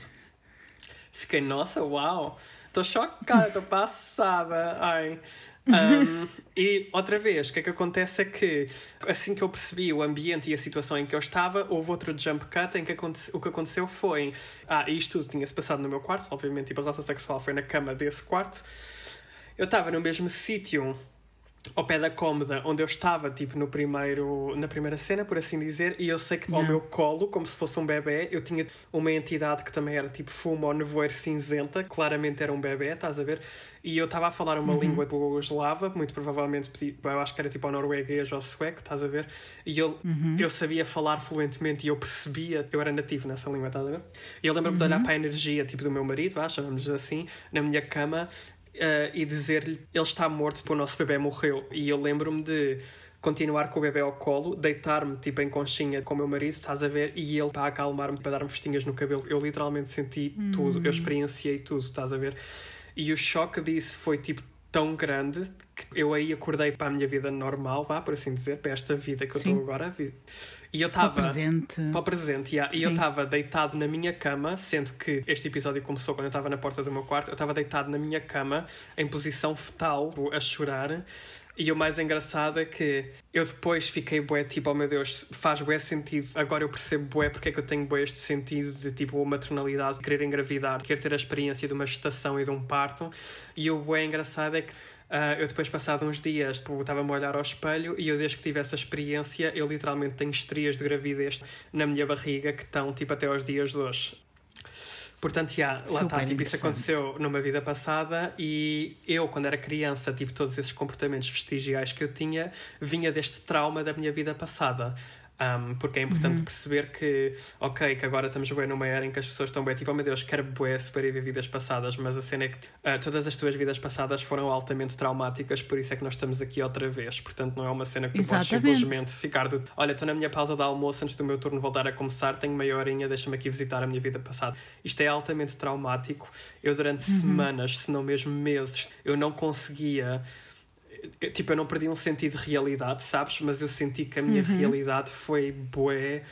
Fiquei, nossa, uau. Estou chocada, estou passada. Ai. Um, e outra vez, o que é que acontece é que assim que eu percebi o ambiente e a situação em que eu estava, houve outro jump cut em que o que aconteceu foi. Ah, isto tudo tinha-se passado no meu quarto, obviamente, tipo, a relação sexual foi na cama desse quarto. Eu estava no mesmo sítio ao pé da cômoda onde eu estava, tipo, no primeiro, na primeira cena, por assim dizer, e eu sei que ao meu colo, como se fosse um bebê, eu tinha uma entidade que também era tipo fumo ou nevoeiro cinzenta, claramente era um bebê, estás a ver? E eu estava a falar uma língua tipo eslava, muito provavelmente, eu acho que era tipo ao norueguês ou sueco, estás a ver? E eu, eu sabia falar fluentemente e eu percebia, eu era nativo nessa língua, estás a ver? E eu lembro-me de olhar para a energia, tipo, do meu marido, vá, chamamos assim, na minha cama, Uh, e dizer-lhe ele está morto, tipo, o nosso bebê morreu. E eu lembro-me de continuar com o bebê ao colo, deitar-me tipo em conchinha com o meu marido, estás a ver, e ele para acalmar-me, para dar-me festinhas no cabelo. Eu literalmente senti tudo, eu experienciei tudo, estás a ver? E o choque disso foi tipo tão grande que eu aí acordei para a minha vida normal, vá, por assim dizer, para esta vida que eu estou agora. E eu estava. Para o presente. Para o presente, yeah. E eu estava deitado na minha cama, sendo que este episódio começou quando eu estava na porta do meu quarto. Eu estava deitado na minha cama, em posição fetal, a chorar. E o mais engraçado é que eu depois fiquei bué, tipo, oh meu Deus, faz bué sentido. Agora eu percebo bué porque é que eu tenho bué este sentido de, tipo, maternalidade, querer engravidar, querer ter a experiência de uma gestação e de um parto. E o bué engraçado é que ah, eu depois, passado uns dias, tipo, estava-me a olhar ao espelho e eu, desde que tive essa experiência, eu literalmente tenho estrias de gravidez na minha barriga que estão, tipo, até aos dias de hoje. Portanto, já, lá está, tipo, isso aconteceu numa vida passada e eu, quando era criança, tipo, todos esses comportamentos vestigiais que eu tinha, vinha deste trauma da minha vida passada. Um, porque é importante perceber que, ok, que agora estamos bem numa era em que as pessoas estão bem, tipo, oh meu Deus, quero bué sobreviver vidas passadas, mas a cena é que ah, todas as tuas vidas passadas foram altamente traumáticas, por isso é que nós estamos aqui outra vez. Portanto, não é uma cena que tu podes Exatamente. simplesmente ficar do. Olha, estou na minha pausa de almoço antes do meu turno voltar a começar, tenho meia horinha, deixa-me aqui visitar a minha vida passada. Isto é altamente traumático. Eu, durante semanas, se não mesmo meses, eu não conseguia. Eu- Tipo, eu não perdi um sentido de realidade, sabes? Mas eu senti que a minha realidade foi bué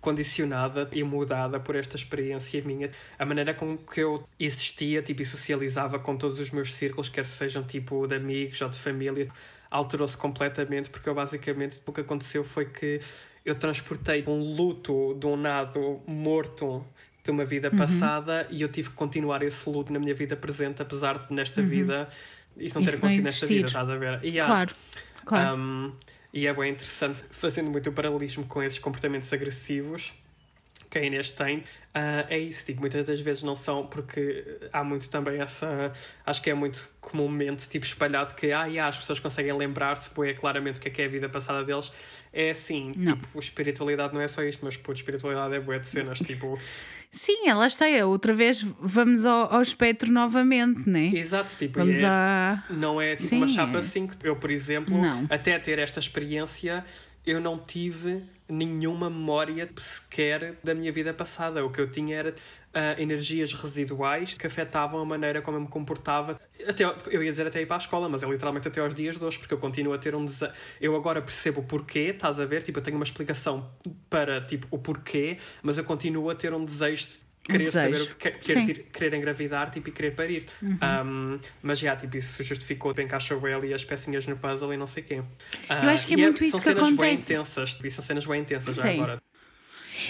condicionada e mudada por esta experiência minha. A maneira com que eu existia tipo, e socializava com todos os meus círculos, quer sejam tipo de amigos ou de família, alterou-se completamente porque eu basicamente o que aconteceu foi que eu transportei um luto de um nado morto de uma vida passada e eu tive que continuar esse luto na minha vida presente, apesar de nesta vida isso não ter Isso não acontecido nesta existir. vida, estás a ver? E há- Claro, claro. um, e é bem interessante, fazendo muito o paralelismo com esses comportamentos agressivos que a Inês tem, ah, é isso, tipo, muitas das vezes não são, porque há muito também essa, acho que é muito comumente, tipo, espalhado que, ah, yeah, as pessoas conseguem lembrar-se, pô, é claramente o que é que é a vida passada deles, é assim, Não. tipo, espiritualidade não é só isto, mas, pô, espiritualidade é bué de cenas, tipo, Sim, ela está. é Outra vez vamos ao, ao espectro novamente, né? exato, tipo, Vamos é, a. Não é tipo Sim, uma chapa é. 5. Eu, por exemplo, Não. até ter esta experiência, eu não tive nenhuma memória sequer da minha vida passada. O que eu tinha era ah, energias residuais que afetavam a maneira como eu me comportava. Até, eu ia dizer até ir para a escola, mas é literalmente até aos dias de hoje, porque eu continuo a ter um desejo. Eu agora percebo o porquê, estás a ver? Tipo, eu tenho uma explicação para tipo, o porquê, mas eu continuo a ter um desejo de querer saber desejo. o que querer, querer engravidar tipo, e querer parir. Um, mas já, tipo, isso justificou, encaixou bem ali as pecinhas no puzzle e não sei o quê. Eu acho que é e muito isso são que cenas bem acontece. intensas, e são cenas bem intensas Sim. agora.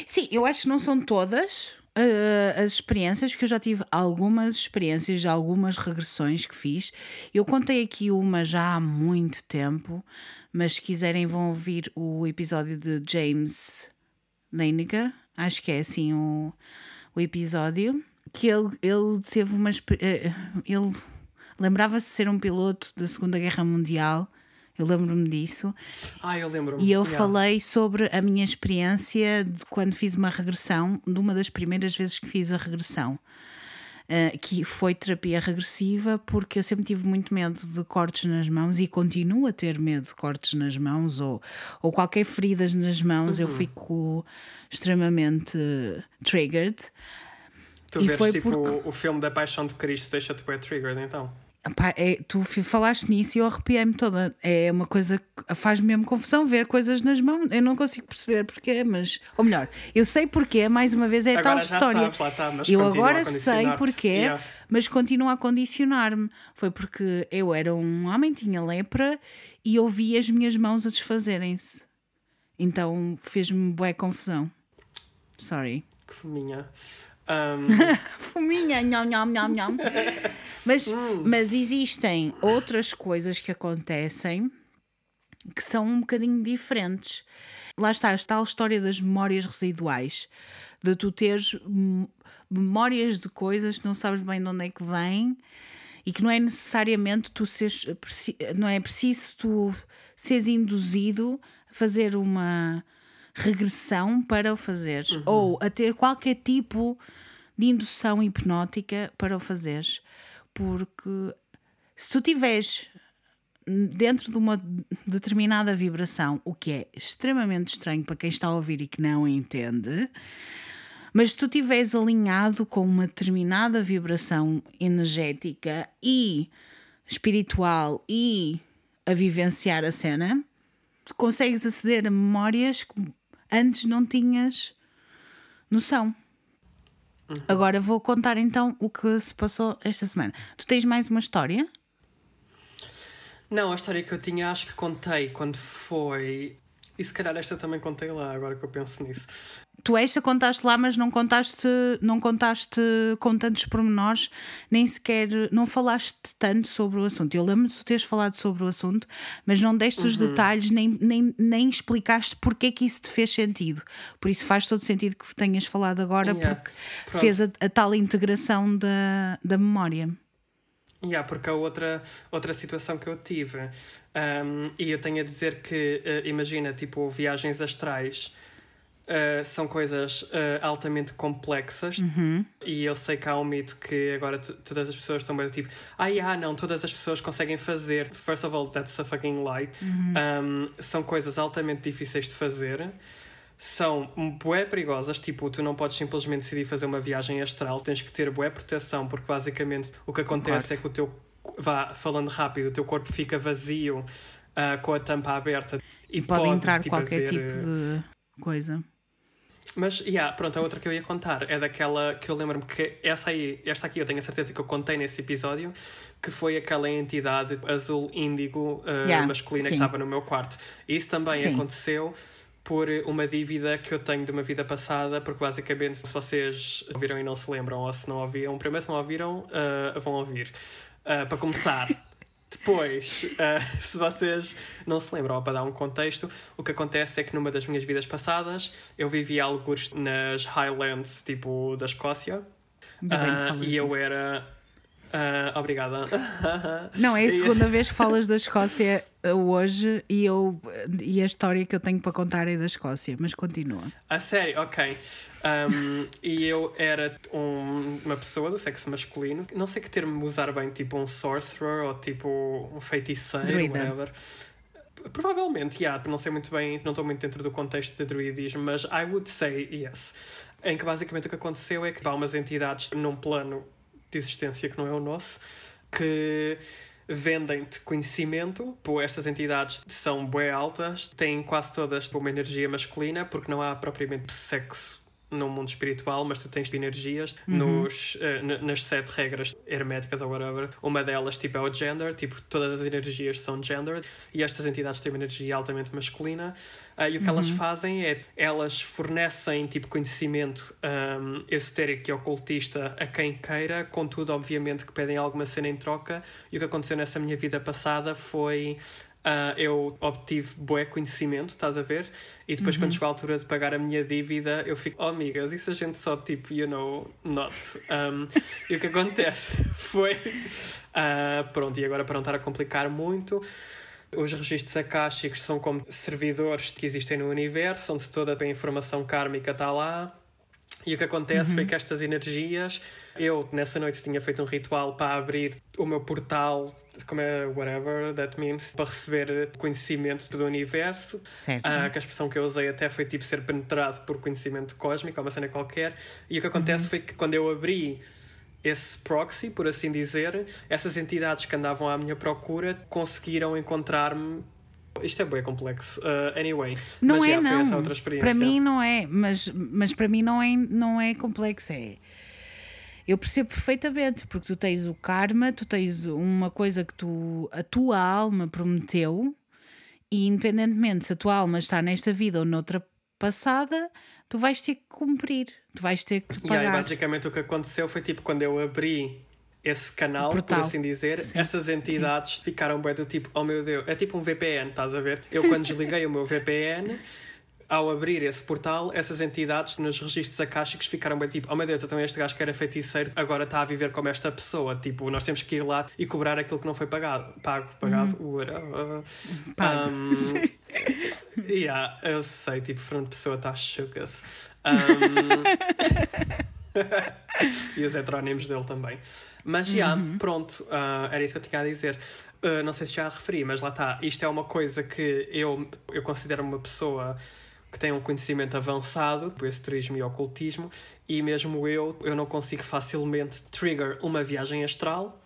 Sim, eu acho que não são todas, uh, as experiências, porque eu já tive algumas experiências de algumas regressões que fiz. Eu contei aqui uma já há muito tempo, mas se quiserem vão ouvir o episódio de James Leininger, acho que é assim o, o episódio, que ele, ele teve uma. eh, Ele lembrava-se de ser um piloto da Segunda Guerra Mundial. Eu lembro-me disso. Ah, eu lembro-me. E eu Yeah. falei sobre a minha experiência de quando fiz uma regressão, de uma das primeiras vezes que fiz a regressão, eh, que foi terapia regressiva, porque eu sempre tive muito medo de cortes nas mãos e continuo a ter medo de cortes nas mãos ou, ou qualquer feridas nas mãos, Uhum. eu fico extremamente triggered. Tu e vês foi tipo porque- o filme da Paixão de Cristo, deixa-te bem triggered então. Epá, é, tu falaste nisso e eu arrepiei-me toda. É uma coisa que faz-me mesmo confusão ver coisas nas mãos. Eu não consigo perceber porquê, mas. Ou melhor, eu sei porquê, mais uma vez, é tal Agora já história. sabes, está, eu agora sei porquê, Yeah. mas continua a condicionar-me. Foi porque eu era um homem, tinha lepra e eu vi as minhas mãos a desfazerem-se. Então fez-me bué confusão. Sorry. Que fominha. Um, Fominha, nham, nham, nham, nham. Mas, Hum. mas existem outras coisas que acontecem que são um bocadinho diferentes. Lá está, a tal história das memórias residuais, de tu teres memórias de coisas que não sabes bem de onde é que vêm e que não é necessariamente tu seres, não é preciso tu seres induzido a fazer uma regressão para o fazeres ou a ter qualquer tipo de indução hipnótica para o fazeres porque se tu tiveres dentro de uma determinada vibração, o que é extremamente estranho para quem está a ouvir e que não entende, mas se tu estiveres alinhado com uma determinada vibração energética e espiritual e a vivenciar a cena, consegues aceder a memórias antes não tinhas noção. Agora vou contar então o que se passou esta semana. Tu tens mais uma história? não, a história que eu tinha acho que contei quando foi. E se calhar esta também contei lá, agora que eu penso nisso. Tu esta contaste lá, mas não contaste, não contaste com tantos pormenores, nem sequer não falaste tanto sobre o assunto. Eu lembro de tu teres falado sobre o assunto, mas não deste os Uhum. detalhes, nem, nem, nem explicaste porque é que isso te fez sentido. Por isso faz todo sentido que tenhas falado agora, Yeah. porque Pronto. fez a, a tal integração da, da memória. Yeah, porque a outra, outra situação que eu tive, um, e eu tenho a dizer que, uh, imagina, tipo, viagens astrais uh, são coisas uh, altamente complexas, e eu sei que há um mito que agora todas as pessoas estão bem tipo, ah, yeah, não, todas as pessoas conseguem fazer. First of all, that's a fucking lie. Um, são coisas altamente difíceis de fazer. São bué perigosas, tipo, tu não podes simplesmente decidir fazer uma viagem astral, tens que ter bué proteção, porque basicamente o que acontece é que o teu, vá falando rápido, o teu corpo fica vazio ah, com a tampa aberta e Pode, entrar tipo, qualquer haver, tipo de coisa. Mas, yeah, pronto, a outra que eu ia contar é daquela que eu lembro-me que essa aí, esta aqui eu tenho a certeza que eu contei nesse episódio, que foi aquela entidade azul índigo uh, Yeah, masculina sim. que estava no meu quarto. Isso também Sim. aconteceu por uma dívida que eu tenho de uma vida passada, porque basicamente, se vocês ouviram e não se lembram, ou se não ouviram, primeiro se não ouviram, uh, vão ouvir. Uh, para começar. Depois, uh, se vocês não se lembram, para dar um contexto, o que acontece é que numa das minhas vidas passadas eu vivi alguns nas Highlands, tipo da Escócia, falas e eu era. Ah, obrigada. Não, é a segunda vez que falas da Escócia uh, hoje e, eu, e a história que eu tenho para contar é da Escócia, mas continua. A sério, ok. Um, e eu era um- uma pessoa do sexo masculino. Não sei que termo usar bem, tipo um sorcerer ou tipo um feiticeiro, Druida. whatever. Provavelmente, yeah, não sei muito bem, não estou muito dentro do contexto de druidismo, mas I would say yes. Em que basicamente o que aconteceu é que há umas entidades num plano de existência que não é o nosso, que vendem-te conhecimento. Pô, estas entidades são bué altas, têm quase todas uma energia masculina, porque não há propriamente sexo no mundo espiritual, mas tu tens energias Uhum. nos, n- nas sete regras herméticas ou whatever. Uma delas, tipo, é o gender, tipo, todas as energias são gendered e estas entidades têm uma energia altamente masculina. Ah, e o que elas Uhum. fazem é elas fornecem tipo conhecimento um, esotérico e ocultista a quem queira, contudo, obviamente, que pedem alguma cena em troca. E o que aconteceu nessa minha vida passada foi. Ah, eu obtive bué conhecimento, estás a ver? E depois, quando chegou a altura de pagar a minha dívida, eu fico, oh amigas, isso a gente só tipo, you know, not. Um, e o que acontece foi. ah, pronto, e agora para não estar a complicar muito. Os registros akáshicos são como servidores que existem no universo, onde toda a informação kármica está lá. E o que acontece foi que estas energias, eu nessa noite tinha feito um ritual para abrir o meu portal, como é, whatever that means, para receber conhecimento do universo. Certo. Ah, que a expressão que eu usei até foi tipo ser penetrado por conhecimento cósmico, uma cena qualquer. E o que acontece foi que quando eu abri esse proxy, por assim dizer, essas entidades que andavam à minha procura conseguiram encontrar-me. Isto é bem complexo. Uh, anyway, Não mas é, já, foi não. essa outra experiência. Para mim não é, mas, mas para mim não é, não é complexo. É. Eu percebo perfeitamente, porque tu tens o karma, tu tens uma coisa que tu, a tua alma prometeu, e independentemente se a tua alma está nesta vida ou noutra passada, tu vais ter que cumprir, tu vais ter que E aí, pagar. basicamente, o que aconteceu foi tipo quando eu abri esse canal, por assim dizer, essas entidades ficaram bem do tipo, oh meu Deus, é tipo um VPN, estás a ver? Eu, quando desliguei o meu VPN. Ao abrir esse portal, essas entidades nos registros akáshicos ficaram bem tipo: Oh meu Deus, então este gajo que era feiticeiro agora está a viver como esta pessoa. Tipo, nós temos que ir lá e cobrar aquilo que não foi pagado. Pago, pagado. Uh, Pago. Um, yeah, eu sei, tipo, frente pessoa está chucas. Um, e os heterónimos dele também. Mas já, pronto, ah, era isso que eu tinha a dizer. Ah, não sei se já referi, mas lá está. Isto é uma coisa que eu, eu considero uma pessoa que tem um conhecimento avançado do esoterismo e ocultismo, e mesmo eu, eu não consigo facilmente trigger uma viagem astral,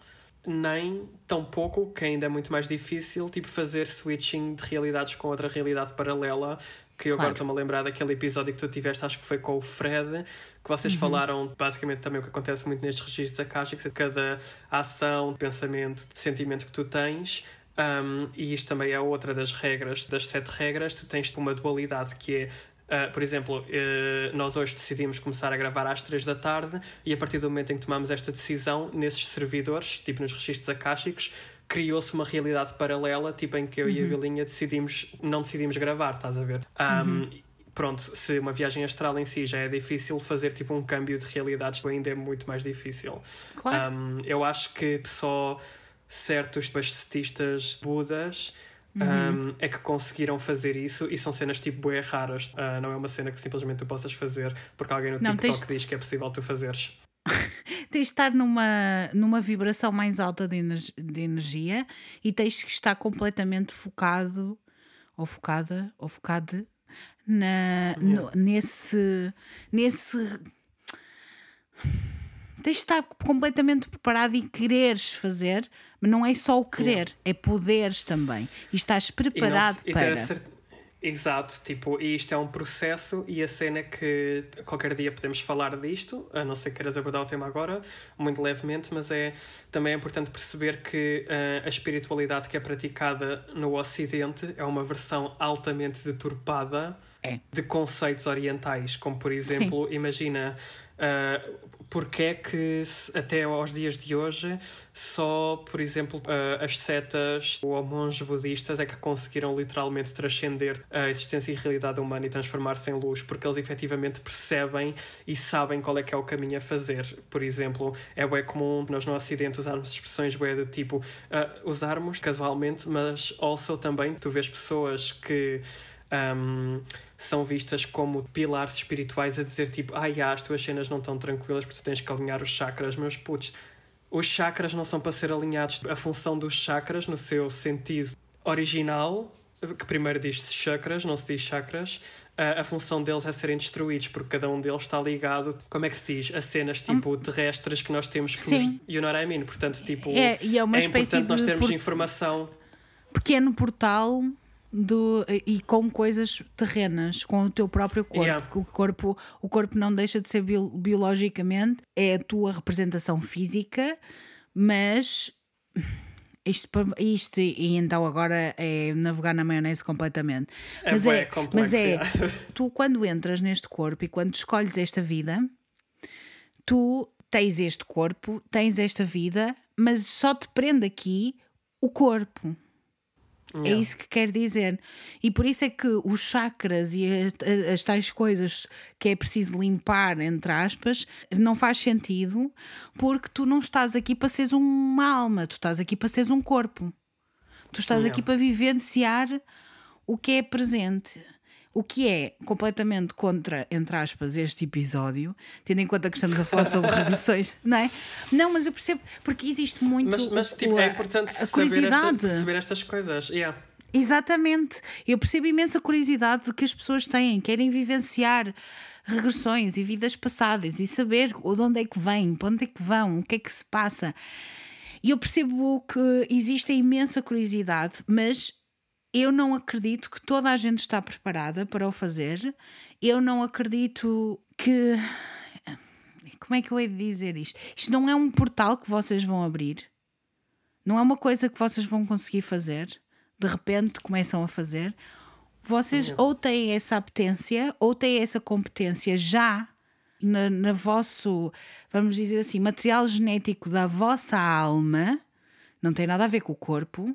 nem tão pouco, que ainda é muito mais difícil, tipo fazer switching de realidades com outra realidade paralela. Que eu agora Claro. estou-me a lembrar daquele episódio que tu tiveste, acho que foi com o Fred, que vocês falaram basicamente também o que acontece muito nestes registros akáshicos, de cada ação, pensamento, sentimento que tu tens. Um, e isto também é outra das regras, das sete regras, tu tens uma dualidade que é Uh, por exemplo, uh, nós hoje decidimos começar a gravar às 3 da tarde e a partir do momento em que tomamos esta decisão, nesses servidores, tipo nos registros akáshicos, criou-se uma realidade paralela, tipo em que eu e a Vilinha decidimos, não decidimos gravar, estás a ver? Um, Pronto, se uma viagem astral em si já é difícil, fazer tipo um câmbio de realidades ainda é muito mais difícil. Claro. Um, eu acho que só certos bascetistas budas Uhum. um, é que conseguiram fazer isso e são cenas tipo bué raras. Uh, não é uma cena que simplesmente tu possas fazer porque alguém no Não, TikTok de- diz que é possível tu fazeres. Tens de estar numa, numa vibração mais alta de, de energia e tens que estar completamente focado ou focada ou focada na, no- nesse, nesse. Tens de estar completamente preparado e quereres fazer, mas não é só o querer, é poderes também. E estás E não preparado e ter para. cer- Exato, tipo, e isto é um processo e a cena é que qualquer dia podemos falar disto, a não ser que queiras abordar o tema agora, muito levemente, mas é também é importante perceber que ah, a espiritualidade que é praticada no Ocidente é uma versão altamente deturpada É. de conceitos orientais, como por exemplo, imagina uh, porque é que até aos dias de hoje só, por exemplo, uh, as setas ou monges budistas é que conseguiram literalmente transcender a existência e realidade humana e transformar-se em luz, porque eles efetivamente percebem e sabem qual é que é o caminho a fazer. Por exemplo, é bem comum nós no Ocidente usarmos expressões bem do tipo uh, usarmos casualmente, mas also também tu vês pessoas que um, são vistas como pilares espirituais a dizer tipo, ai, ah, as tuas cenas não estão tranquilas porque tu tens que alinhar os chakras, meus putos. Os chakras não são para ser alinhados. A função dos chakras, no seu sentido original, que primeiro diz-se chakras, não se diz chakras, a, a função deles é serem destruídos, porque cada um deles está ligado, como é que se diz? A cenas tipo terrestres que nós temos que Sim. nos. You know what I mean? Portanto, tipo, É, e é uma é importante nós de termos por- informação. Pequeno portal do, e com coisas terrenas, com o teu próprio corpo. Yeah. O corpo, o corpo não deixa de ser bio- biologicamente, é a tua representação física, mas isto, isto e então agora é navegar na maionese completamente. É mas é, complexo, mas é tu quando entras neste corpo e quando escolhes esta vida, tu tens este corpo, tens esta vida, mas só te prende aqui o corpo. É isso que quer dizer. E por isso é que os chakras e as, as tais coisas que é preciso limpar, entre aspas, não faz sentido porque tu não estás aqui para seres uma alma, tu estás aqui para seres um corpo. Tu estás Yeah. aqui para vivenciar o que é presente. O que é completamente contra, entre aspas, este episódio, tendo em conta que estamos a falar sobre regressões, não é? Não, mas eu percebo, porque existe muito. Mas, mas tipo, o- é importante a saber, esta, curiosidade. perceber estas coisas. Yeah. Exatamente. Eu percebo imensa curiosidade que as pessoas têm, querem vivenciar regressões e vidas passadas e saber de onde é que vêm, para onde é que vão, o que é que se passa. E eu percebo que existe a imensa curiosidade, mas eu não acredito que toda a gente está preparada para o fazer. Eu não acredito que. Como é que eu hei de dizer isto? Isto não é um portal que vocês vão abrir. Não é uma coisa que vocês vão conseguir fazer. De repente começam a fazer. Vocês ou têm essa apetência ou têm essa competência já na, na vosso, vamos dizer assim, material genético da vossa alma. Não tem nada a ver com o corpo.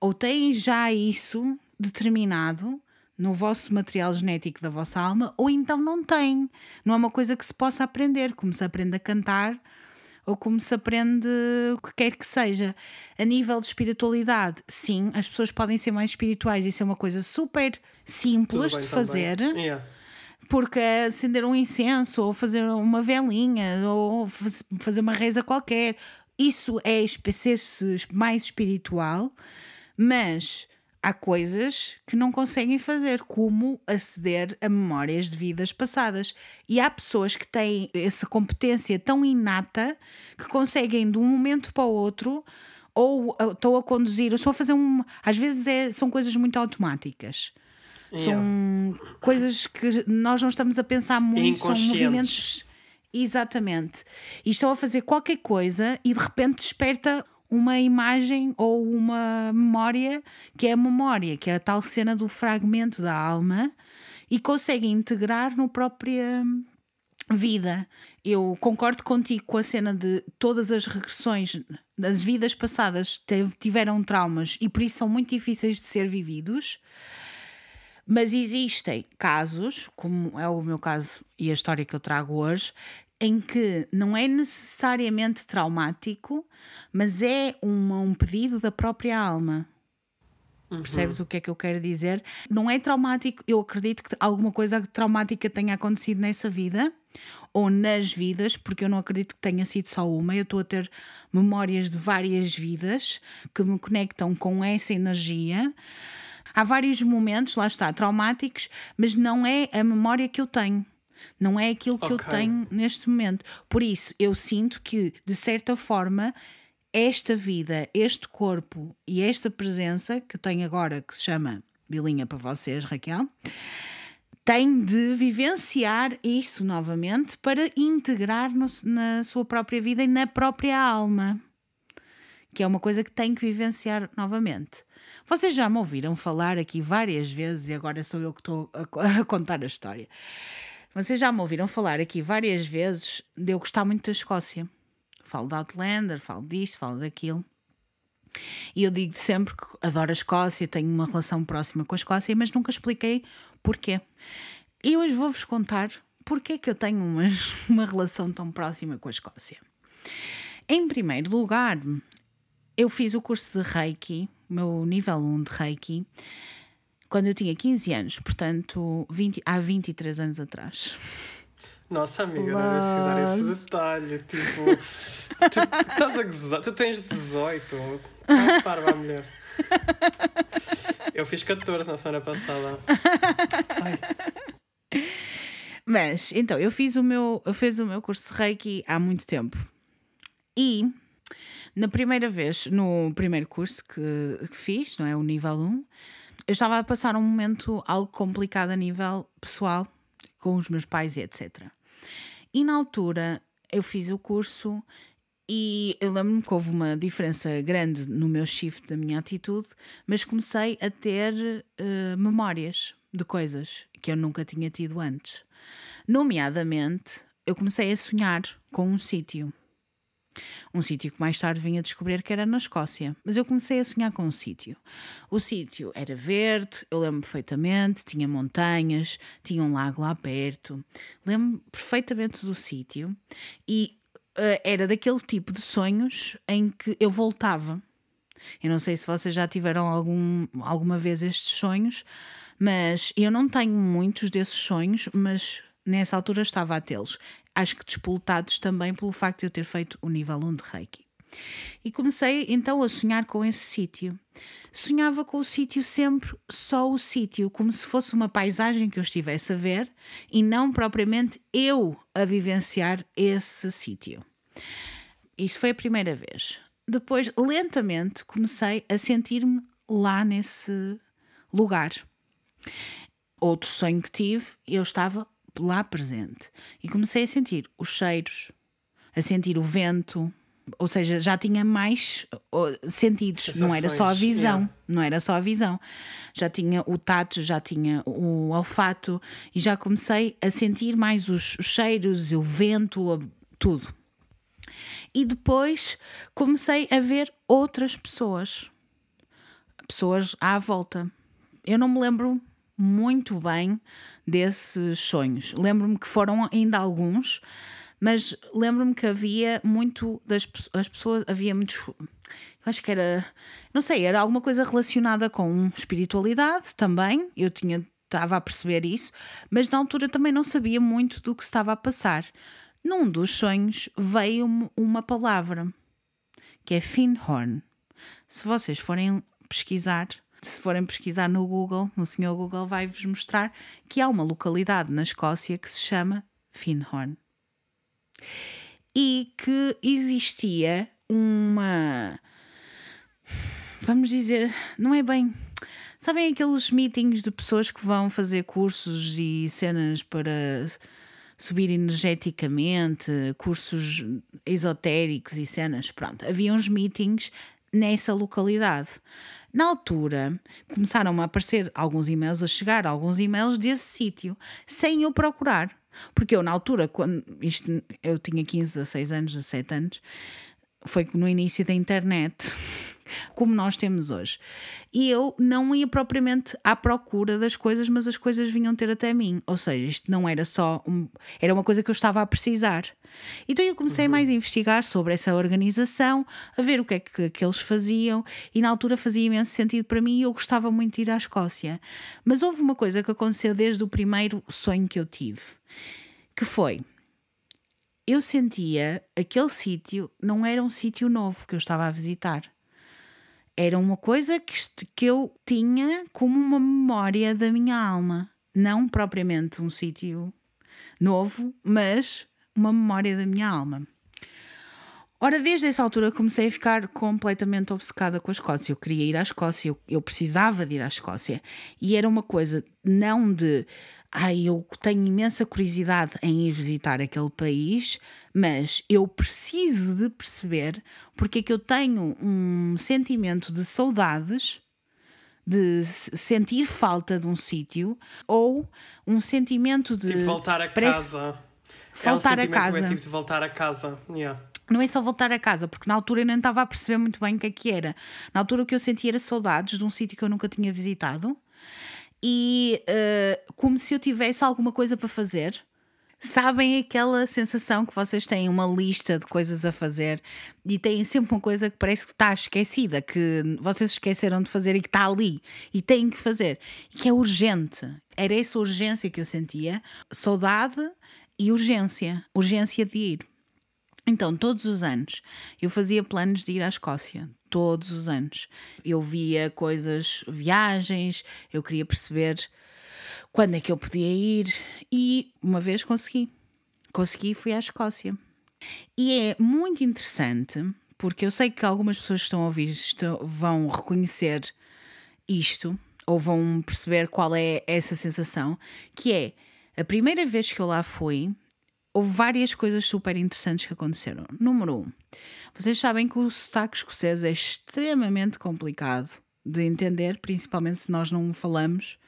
Ou têm já isso determinado no vosso material genético da vossa alma, ou então não têm. Não é uma coisa que se possa aprender, como se aprende a cantar ou como se aprende o que quer que seja. A nível de espiritualidade, sim, as pessoas podem ser mais espirituais, isso é uma coisa super simples bem de fazer. Yeah. Porque acender um incenso, ou fazer uma velinha, ou faz- fazer uma reza qualquer, isso é ser-se mais espiritual, mas há coisas que não conseguem fazer, como aceder a memórias de vidas passadas. E há pessoas que têm essa competência tão inata que conseguem de um momento para o outro. Ou estou a conduzir, eu estou a fazer um. Às vezes é- são coisas muito automáticas. São coisas que nós não estamos a pensar muito, são movimentos. Exatamente. E estão a fazer qualquer coisa e de repente desperta uma imagem ou uma memória que é a memória, que é a tal cena do fragmento da alma e conseguem integrar no própria vida. Eu concordo contigo com a cena de todas as regressões das vidas passadas tiveram traumas e por isso são muito difíceis de ser vividos. Mas existem casos, como é o meu caso e a história que eu trago hoje, em que não é necessariamente traumático, mas é uma- um pedido da própria alma. Percebes o que é que eu quero dizer? Não é traumático, eu acredito que alguma coisa traumática tenha acontecido nessa vida ou nas vidas, porque eu não acredito que tenha sido só uma. Eu estou a ter memórias de várias vidas que me conectam com essa energia. Há vários momentos, lá está, traumáticos, mas não é a memória que eu tenho. Não é aquilo que eu tenho neste momento. Por isso, eu sinto que, de certa forma, esta vida, este corpo e esta presença que tenho agora, que se chama Bilinha para vocês, Raquel, tem de vivenciar isso novamente para integrar no- na sua própria vida e na própria alma. Que é uma coisa que tem que vivenciar novamente. Vocês já me ouviram falar aqui várias vezes e agora sou eu que estou a, a contar a história. Vocês já me ouviram falar aqui várias vezes de eu gostar muito da Escócia. Falo de Outlander, falo disto, falo daquilo. E eu digo sempre que adoro a Escócia, tenho uma relação próxima com a Escócia, mas nunca expliquei porquê. E hoje vou-vos contar porque é que eu tenho uma, uma relação tão próxima com a Escócia. Em primeiro lugar, eu fiz o curso de Reiki, meu nível 1 de Reiki, quando eu tinha 15 anos, portanto, 20 há 23 anos atrás. Nossa amiga, não ia precisar esse detalhe. Tipo, tu estás a gozar, tu tens 18. Estás parva, mulher. Eu fiz 14 na semana passada. Mas, então, eu fiz o meu, eu fiz o meu curso de Reiki há muito tempo. E na primeira vez, no primeiro curso que, que fiz, não é? O nível 1, eu estava a passar um momento algo complicado a nível pessoal, com os meus pais e etc. E na altura eu fiz o curso e eu lembro-me que houve uma diferença grande no meu shift da minha atitude, mas comecei a ter uh, memórias de coisas que eu nunca tinha tido antes. Nomeadamente, eu comecei a sonhar com um sítio. Um sítio que mais tarde vim a descobrir que era na Escócia. Mas eu comecei a sonhar com um sítio. O sítio era verde, eu lembro perfeitamente, tinha montanhas, tinha um lago lá perto. Lembro perfeitamente do sítio e uh, era daquele tipo de sonhos em que eu voltava. Eu não sei se vocês já tiveram algum, alguma vez estes sonhos, mas eu não tenho muitos desses sonhos, mas nessa altura estava a tê-los. Acho que despoletados também pelo facto de eu ter feito o nível 1 de Reiki. E comecei então a sonhar com esse sítio. Sonhava com o sítio sempre só o sítio, como se fosse uma paisagem que eu estivesse a ver e não propriamente eu a vivenciar esse sítio. Isso foi a primeira vez. Depois, lentamente, comecei a sentir-me lá nesse lugar. Outro sonho que tive, eu estava lá presente e comecei a sentir os cheiros, a sentir o vento, ou seja, já tinha mais sentidos, Sensações, não era só a visão, yeah. não era só a visão. Já tinha o tato, já tinha o olfato e já comecei a sentir mais os, os cheiros, o vento, tudo. E depois comecei a ver outras pessoas, pessoas à volta. Eu não me lembro muito bem desses sonhos. Lembro-me que foram ainda alguns, mas lembro-me que havia muito das as pessoas, havia muitos. Acho que era, não sei, era alguma coisa relacionada com espiritualidade também. Eu tinha estava a perceber isso, mas na altura também não sabia muito do que estava a passar. Num dos sonhos veio-me uma palavra que é Finhorn. Se vocês forem pesquisar, se forem pesquisar no Google, no senhor Google vai-vos mostrar que há uma localidade na Escócia que se chama Finhorn. E que existia uma. Vamos dizer, não é bem. Sabem aqueles meetings de pessoas que vão fazer cursos e cenas para subir energeticamente, cursos esotéricos e cenas? Pronto, havia uns meetings nessa localidade. Na altura, começaram a aparecer alguns e-mails, a chegar alguns e-mails desse sítio, sem eu procurar. Porque eu, na altura, quando isto, eu tinha 15, 16 anos, 17 anos, foi no início da internet. como nós temos hoje. E eu não ia propriamente à procura das coisas, mas as coisas vinham ter até mim. Ou seja, isto não era só. Um, era uma coisa que eu estava a precisar. Então eu comecei uhum. mais a investigar sobre essa organização, a ver o que é que, que eles faziam, e na altura fazia imenso sentido para mim e eu gostava muito de ir à Escócia. Mas houve uma coisa que aconteceu desde o primeiro sonho que eu tive, que foi eu sentia aquele sítio não era um sítio novo que eu estava a visitar era uma coisa que, que eu tinha como uma memória da minha alma. Não propriamente um sítio novo, mas uma memória da minha alma. Ora, desde essa altura comecei a ficar completamente obcecada com a Escócia. Eu queria ir à Escócia, eu, eu precisava de ir à Escócia. E era uma coisa não de ai, eu tenho imensa curiosidade em ir visitar aquele país, mas eu preciso de perceber porque é que eu tenho um sentimento de saudades, de sentir falta de um sítio, ou um sentimento de. Tipo, voltar a parece, casa. Voltar é um a casa. É tipo de voltar a casa. Yeah. Não é só voltar a casa, porque na altura eu nem estava a perceber muito bem o que é que era. Na altura o que eu sentia era saudades de um sítio que eu nunca tinha visitado e uh, como se eu tivesse alguma coisa para fazer. Sabem aquela sensação que vocês têm uma lista de coisas a fazer e têm sempre uma coisa que parece que está esquecida, que vocês esqueceram de fazer e que está ali e têm que fazer, e que é urgente. Era essa urgência que eu sentia, saudade e urgência, urgência de ir. Então, todos os anos eu fazia planos de ir à Escócia, todos os anos. Eu via coisas, viagens, eu queria perceber quando é que eu podia ir e uma vez consegui. Consegui e fui à Escócia. E é muito interessante porque eu sei que algumas pessoas que estão a ouvir estão, vão reconhecer isto ou vão perceber qual é essa sensação, que é a primeira vez que eu lá fui, houve várias coisas super interessantes que aconteceram. Número um, vocês sabem que o sotaque escocês é extremamente complicado de entender, principalmente se nós não falamos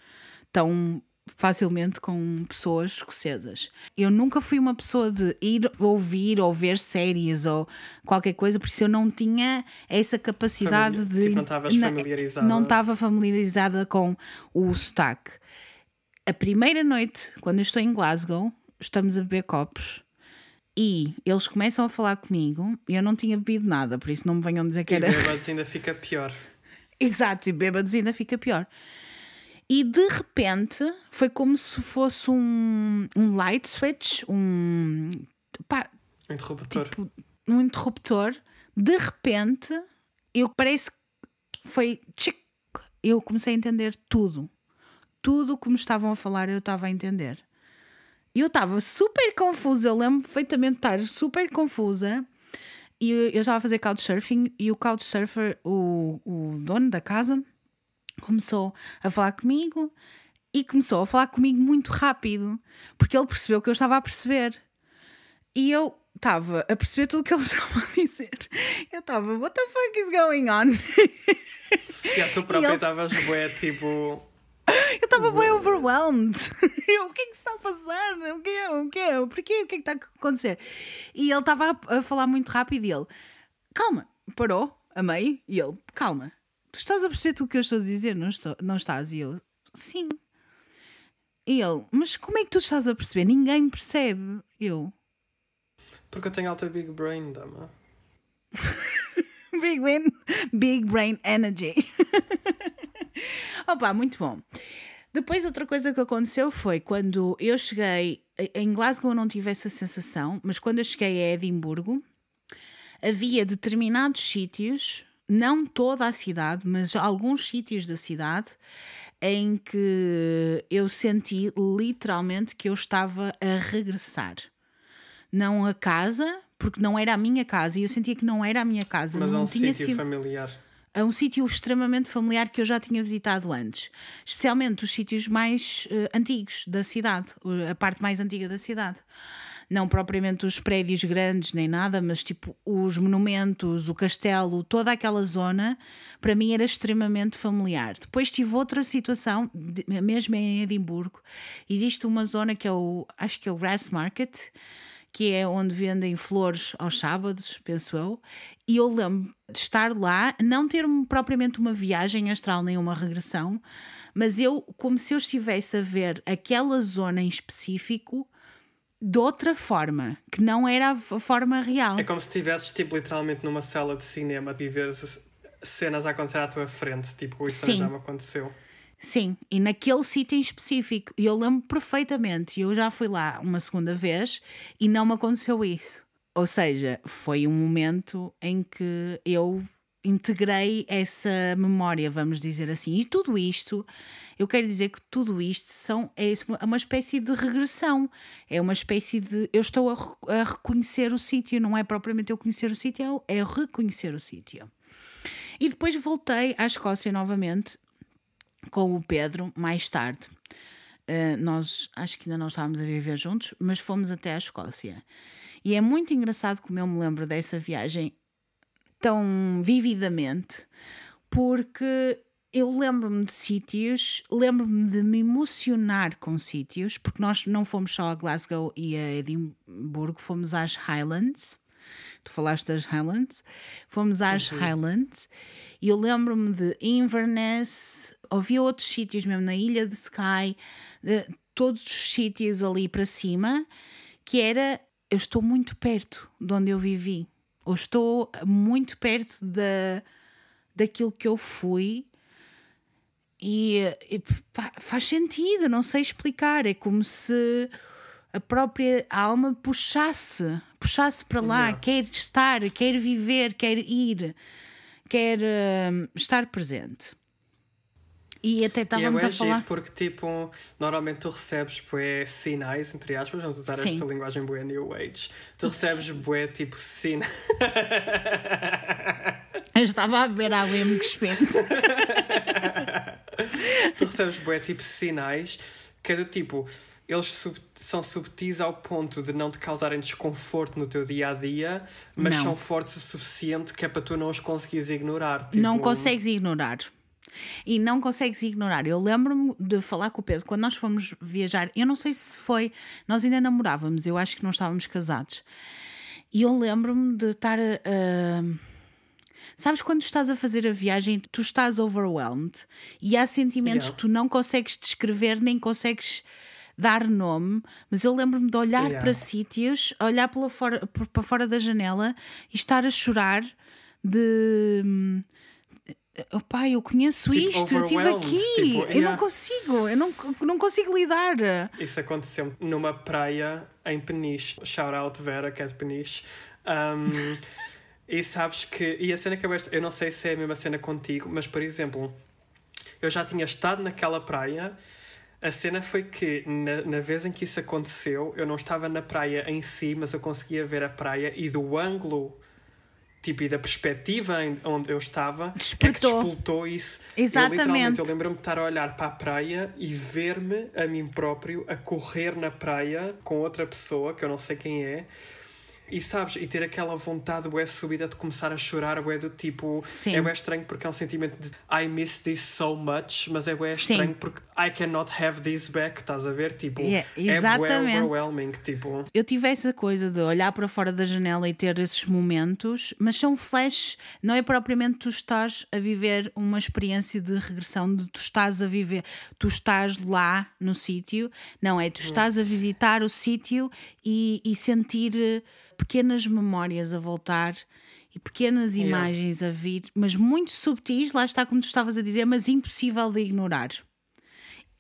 tão facilmente com pessoas escocesas. Eu nunca fui uma pessoa de ir ouvir ou ver séries ou qualquer coisa, por isso eu não tinha essa capacidade Famili- de. tipo, não estavas familiarizada. Não estava familiarizada com o sotaque. A primeira noite, quando eu estou em Glasgow, estamos a beber copos. E eles começam a falar comigo e eu não tinha bebido nada, por isso não me venham dizer que E era. bêbados ainda fica pior. Exato, e bêbados ainda fica pior. E de repente foi como se fosse um, um light switch, um, pá, Interruptor. tipo, um interruptor. De repente, eu parece que foi. tchic, eu comecei a entender tudo. Tudo o que me estavam a falar, eu estava a entender. E eu estava super confusa. Eu lembro perfeitamente de estar super confusa. E eu estava a fazer couchsurfing e o couchsurfer, o, o dono da casa, começou a falar comigo e começou a falar comigo muito rápido, porque ele percebeu que eu estava a perceber. E eu estava a perceber tudo o que ele estava a dizer. Eu estava, what the fuck is going on? E tu própria ele- estavas bué, tipo. Eu estava bem overwhelmed. Eu, o que é que se está a passar? O que é? O que é? Porquê? O que é que está a acontecer? E ele estava a, falar muito rápido e ele, calma, parou a meio e ele, calma, tu estás a perceber tudo o que eu estou a dizer, não, estou, não estás? E eu, sim. E ele, mas como é que tu estás a perceber? Ninguém me percebe. Eu, Porque eu tenho alta big brain, dama. Big Brain, Big Brain Energy. Opa, muito bom. Depois, outra coisa que aconteceu foi quando eu cheguei em Glasgow, eu não tive essa sensação, mas quando eu cheguei a Edimburgo, havia determinados sítios, não toda a cidade, mas alguns sítios da cidade, em que eu senti literalmente que eu estava a regressar. Não a casa, porque não era a minha casa, e eu sentia que não era a minha casa, Mas é não um tinha sítio sido familiar. É um sítio extremamente familiar que eu já tinha visitado antes, especialmente os sítios mais eh, antigos da cidade, a parte mais antiga da cidade. Não propriamente os prédios grandes nem nada, mas tipo os monumentos, o castelo, toda aquela zona, para mim era extremamente familiar. Depois tive outra situação, mesmo em Edimburgo, existe uma zona que é o, acho que é o Grass Market, que é onde vendem flores aos sábados, penso eu, e eu lembro de estar lá, não ter propriamente uma viagem astral nem uma regressão, mas eu, como se eu estivesse a ver aquela zona em específico de outra forma, que não era a a forma real. É como se estivesses, tipo, literalmente numa sala de cinema e veres cenas a acontecer à tua frente. Tipo, isso já me aconteceu. Sim, e naquele sítio em específico. E eu lembro perfeitamente. Eu já fui lá uma segunda vez e não me aconteceu isso. Ou seja, foi um momento em que eu integrei essa memória, vamos dizer assim. E tudo isto, eu quero dizer que tudo isto são, é é uma espécie de regressão. É uma espécie de. Eu estou a, a reconhecer o sítio, não é propriamente eu conhecer o sítio, é eu reconhecer o sítio. E depois voltei à Escócia novamente com o Pedro mais tarde. Uh, nós acho que ainda não estávamos a viver juntos, mas fomos até à Escócia. E é muito engraçado como eu me lembro dessa viagem tão vividamente, porque eu lembro-me de sítios, lembro-me de me emocionar com sítios, porque nós não fomos só a Glasgow e a Edimburgo, fomos às Highlands. Tu falaste das Highlands, fomos às Highlands e eu lembro-me de Inverness, havia outros sítios mesmo na Ilha de Skye, todos os sítios ali para cima, que era eu estou muito perto de onde eu vivi, ou estou muito perto da, daquilo que eu fui. E, e, pá, faz sentido, não sei explicar. É como se a própria alma puxasse, puxasse para lá, Yeah. quer estar, quer viver, quer ir, quer hum, estar presente. E até e é estávamos a falar. porque, tipo, normalmente tu recebes bué sinais, entre aspas, vamos usar Sim. esta linguagem bué New Age. Tu recebes bué, tipo, sinais. Eu estava a beber água e me cuspente. tu recebes bué tipo sinais que é do tipo, eles sub- são subtis ao ponto de não te causarem desconforto no teu dia a dia, mas Não. são fortes o suficiente que é para tu não os conseguires ignorar. Tipo, Não consegues ignorar. E não consegues ignorar. Eu lembro-me de falar com o Pedro quando nós fomos viajar. Eu não sei se foi. Nós ainda namorávamos, eu acho que não estávamos casados. E eu lembro-me de estar a- Sabes quando estás a fazer a viagem, tu estás overwhelmed e há sentimentos Yeah. que tu não consegues descrever nem consegues dar nome, mas eu lembro-me de olhar Yeah. para sítios, olhar pela fora, para fora da janela e estar a chorar de opá, eu conheço Tipo, isto, eu estive aqui, tipo, eu não consigo, eu não, não consigo lidar. Isso aconteceu numa praia em Peniche. Shout out Vera, que é de Peniche. Um, e sabes que. E a cena que eu eu não sei se é a mesma cena contigo, mas por exemplo, eu já tinha estado naquela praia. A cena foi que, na, na vez em que isso aconteceu, eu não estava na praia em si, mas eu conseguia ver a praia e do ângulo, tipo, e da perspectiva em, onde eu estava, é que Despertou. isso. Eu, Exatamente. literalmente, eu lembro-me de estar a olhar para a praia e ver-me a mim próprio a correr na praia com outra pessoa, que eu não sei quem é. E sabes, e ter aquela vontade bué subida de começar a chorar, bué do tipo. Sim. É bué estranho porque é um sentimento de I miss this so much, mas é bué Sim. estranho porque I cannot have this back, estás a ver? Tipo, Yeah, é bué overwhelming, tipo. Eu tive essa coisa de olhar para fora da janela e ter esses momentos, mas são flashes, não é propriamente tu estás a viver uma experiência de regressão, de tu estás a viver, tu estás lá no sítio, não é? Tu estás a visitar o sítio e, e sentir pequenas memórias a voltar e pequenas imagens a vir, mas muito subtis, lá está como tu estavas a dizer, mas impossível de ignorar.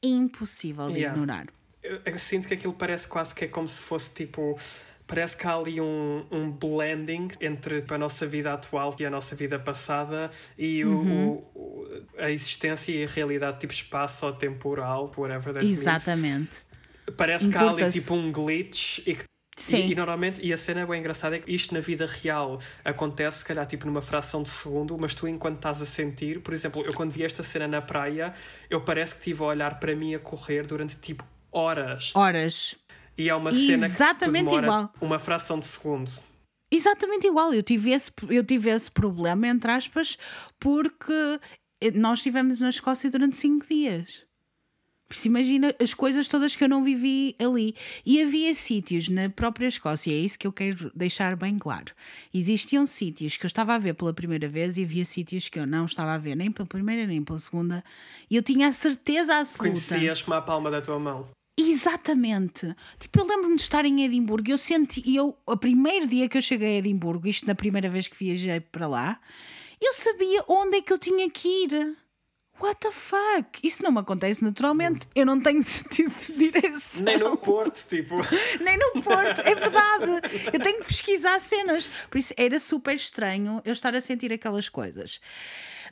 Impossível de Yeah. ignorar. Eu, eu sinto que aquilo parece quase que é como se fosse tipo. Parece que há ali um, um blending entre a nossa vida atual e a nossa vida passada e Uhum. o, o- a existência e a realidade tipo espaço-temporal, whatever that means. Exatamente. Parece que há ali tipo um glitch e que Sim. E, e normalmente, e a cena bem engraçada é que isto na vida real acontece, se calhar, tipo numa fração de segundo, mas tu, enquanto estás a sentir, por exemplo, eu quando vi esta cena na praia, eu parece que estive a olhar para mim a correr durante tipo horas. Horas. E é uma cena que Exatamente demora igual. uma fração de segundo. Exatamente igual. Eu tive, esse, eu tive esse problema, entre aspas, porque nós estivemos na Escócia durante cinco dias. Isso, imagina as coisas todas que eu não vivi ali. E havia sítios na própria Escócia, é isso que eu quero deixar bem claro. Existiam sítios que eu estava a ver pela primeira vez e havia sítios que eu não estava a ver nem pela primeira nem pela segunda. E eu tinha a certeza absoluta. Conhecias como a palma da tua mão. Exatamente. Tipo, eu lembro-me de estar em Edimburgo e eu senti, eu, o primeiro dia que eu cheguei a Edimburgo, isto na primeira vez que viajei para lá, eu sabia onde é que eu tinha que ir. What the fuck? Isso não me acontece naturalmente. Eu não tenho sentido de direção. Nem no Porto, tipo. Nem no Porto, é verdade. Eu tenho que pesquisar cenas. Por isso era super estranho eu estar a sentir aquelas coisas.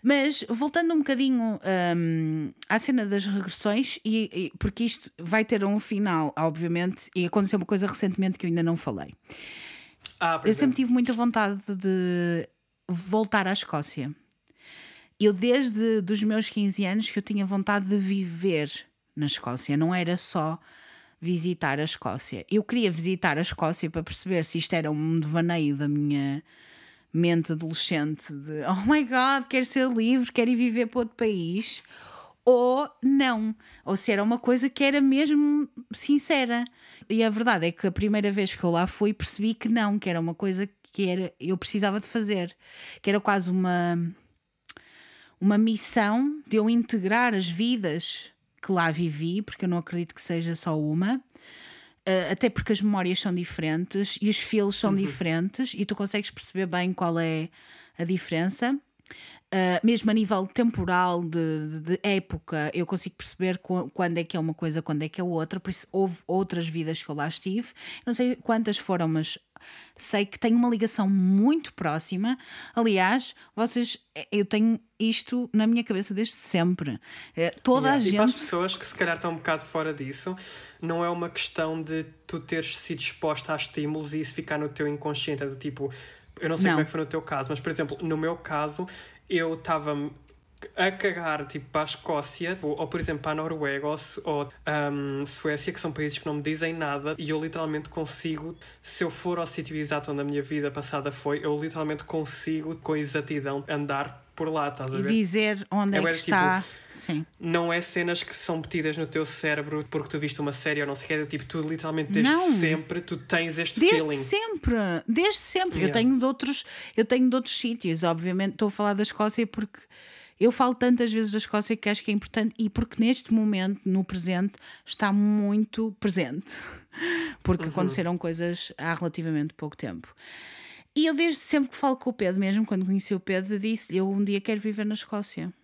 Mas voltando um bocadinho hum, à cena das regressões, e, e- porque isto vai ter um final, obviamente, e aconteceu uma coisa recentemente que eu ainda não falei. Ah, Eu exemplo. sempre tive muita vontade de voltar à Escócia. Eu, desde dos meus 15 anos, que eu tinha vontade de viver na Escócia. Não era só visitar a Escócia. Eu queria visitar a Escócia para perceber se isto era um devaneio da minha mente adolescente de oh my god, quero ser livre, quero ir viver para outro país. Ou não. Ou se era uma coisa que era mesmo sincera. E a verdade é que a primeira vez que eu lá fui percebi que não, que era uma coisa que era, eu precisava de fazer. Que era quase uma, uma missão de eu integrar as vidas que lá vivi, porque eu não acredito que seja só uma. Uh, até porque as memórias são diferentes e os feels são diferentes e tu consegues perceber bem qual é a diferença. Uh, mesmo a nível temporal, de, de- época, eu consigo perceber qu- quando é que é uma coisa, quando é que é outra. Por isso, houve outras vidas que eu lá estive. Não sei quantas foram, mas sei que tenho uma ligação muito próxima. Aliás, vocês, eu tenho isto na minha cabeça desde sempre. Eh, Toda Yeah. a E para as gente. pessoas que se calhar estão um bocado fora disso, não é uma questão de tu teres sido exposta a estímulos e isso ficar no teu inconsciente. É do tipo, eu não sei Não. como é que foi no teu caso, mas por exemplo, no meu caso, eu estava a cagar tipo para a Escócia ou, ou, por exemplo para a Noruega ou, ou um, Suécia que são países que não me dizem nada e eu literalmente consigo se eu for ao sítio exato onde a minha vida passada foi eu literalmente consigo com exatidão andar por lá, estás a ver? E dizer onde é, é que tipo, está. Sim. Não é cenas que são metidas no teu cérebro porque tu viste uma série ou não sei o que. É tipo, tu literalmente desde não. sempre tu tens este desde feeling. Desde sempre, desde sempre. Yeah. Eu tenho de outros, eu tenho de outros sítios, obviamente. Estou a falar da Escócia porque eu falo tantas vezes da Escócia que acho que é importante e porque neste momento, no presente, está muito presente. Porque uhum. aconteceram coisas há relativamente pouco tempo. E eu, desde sempre que falo com o Pedro, mesmo quando conheci o Pedro, disse-lhe: Eu um dia quero viver na Escócia.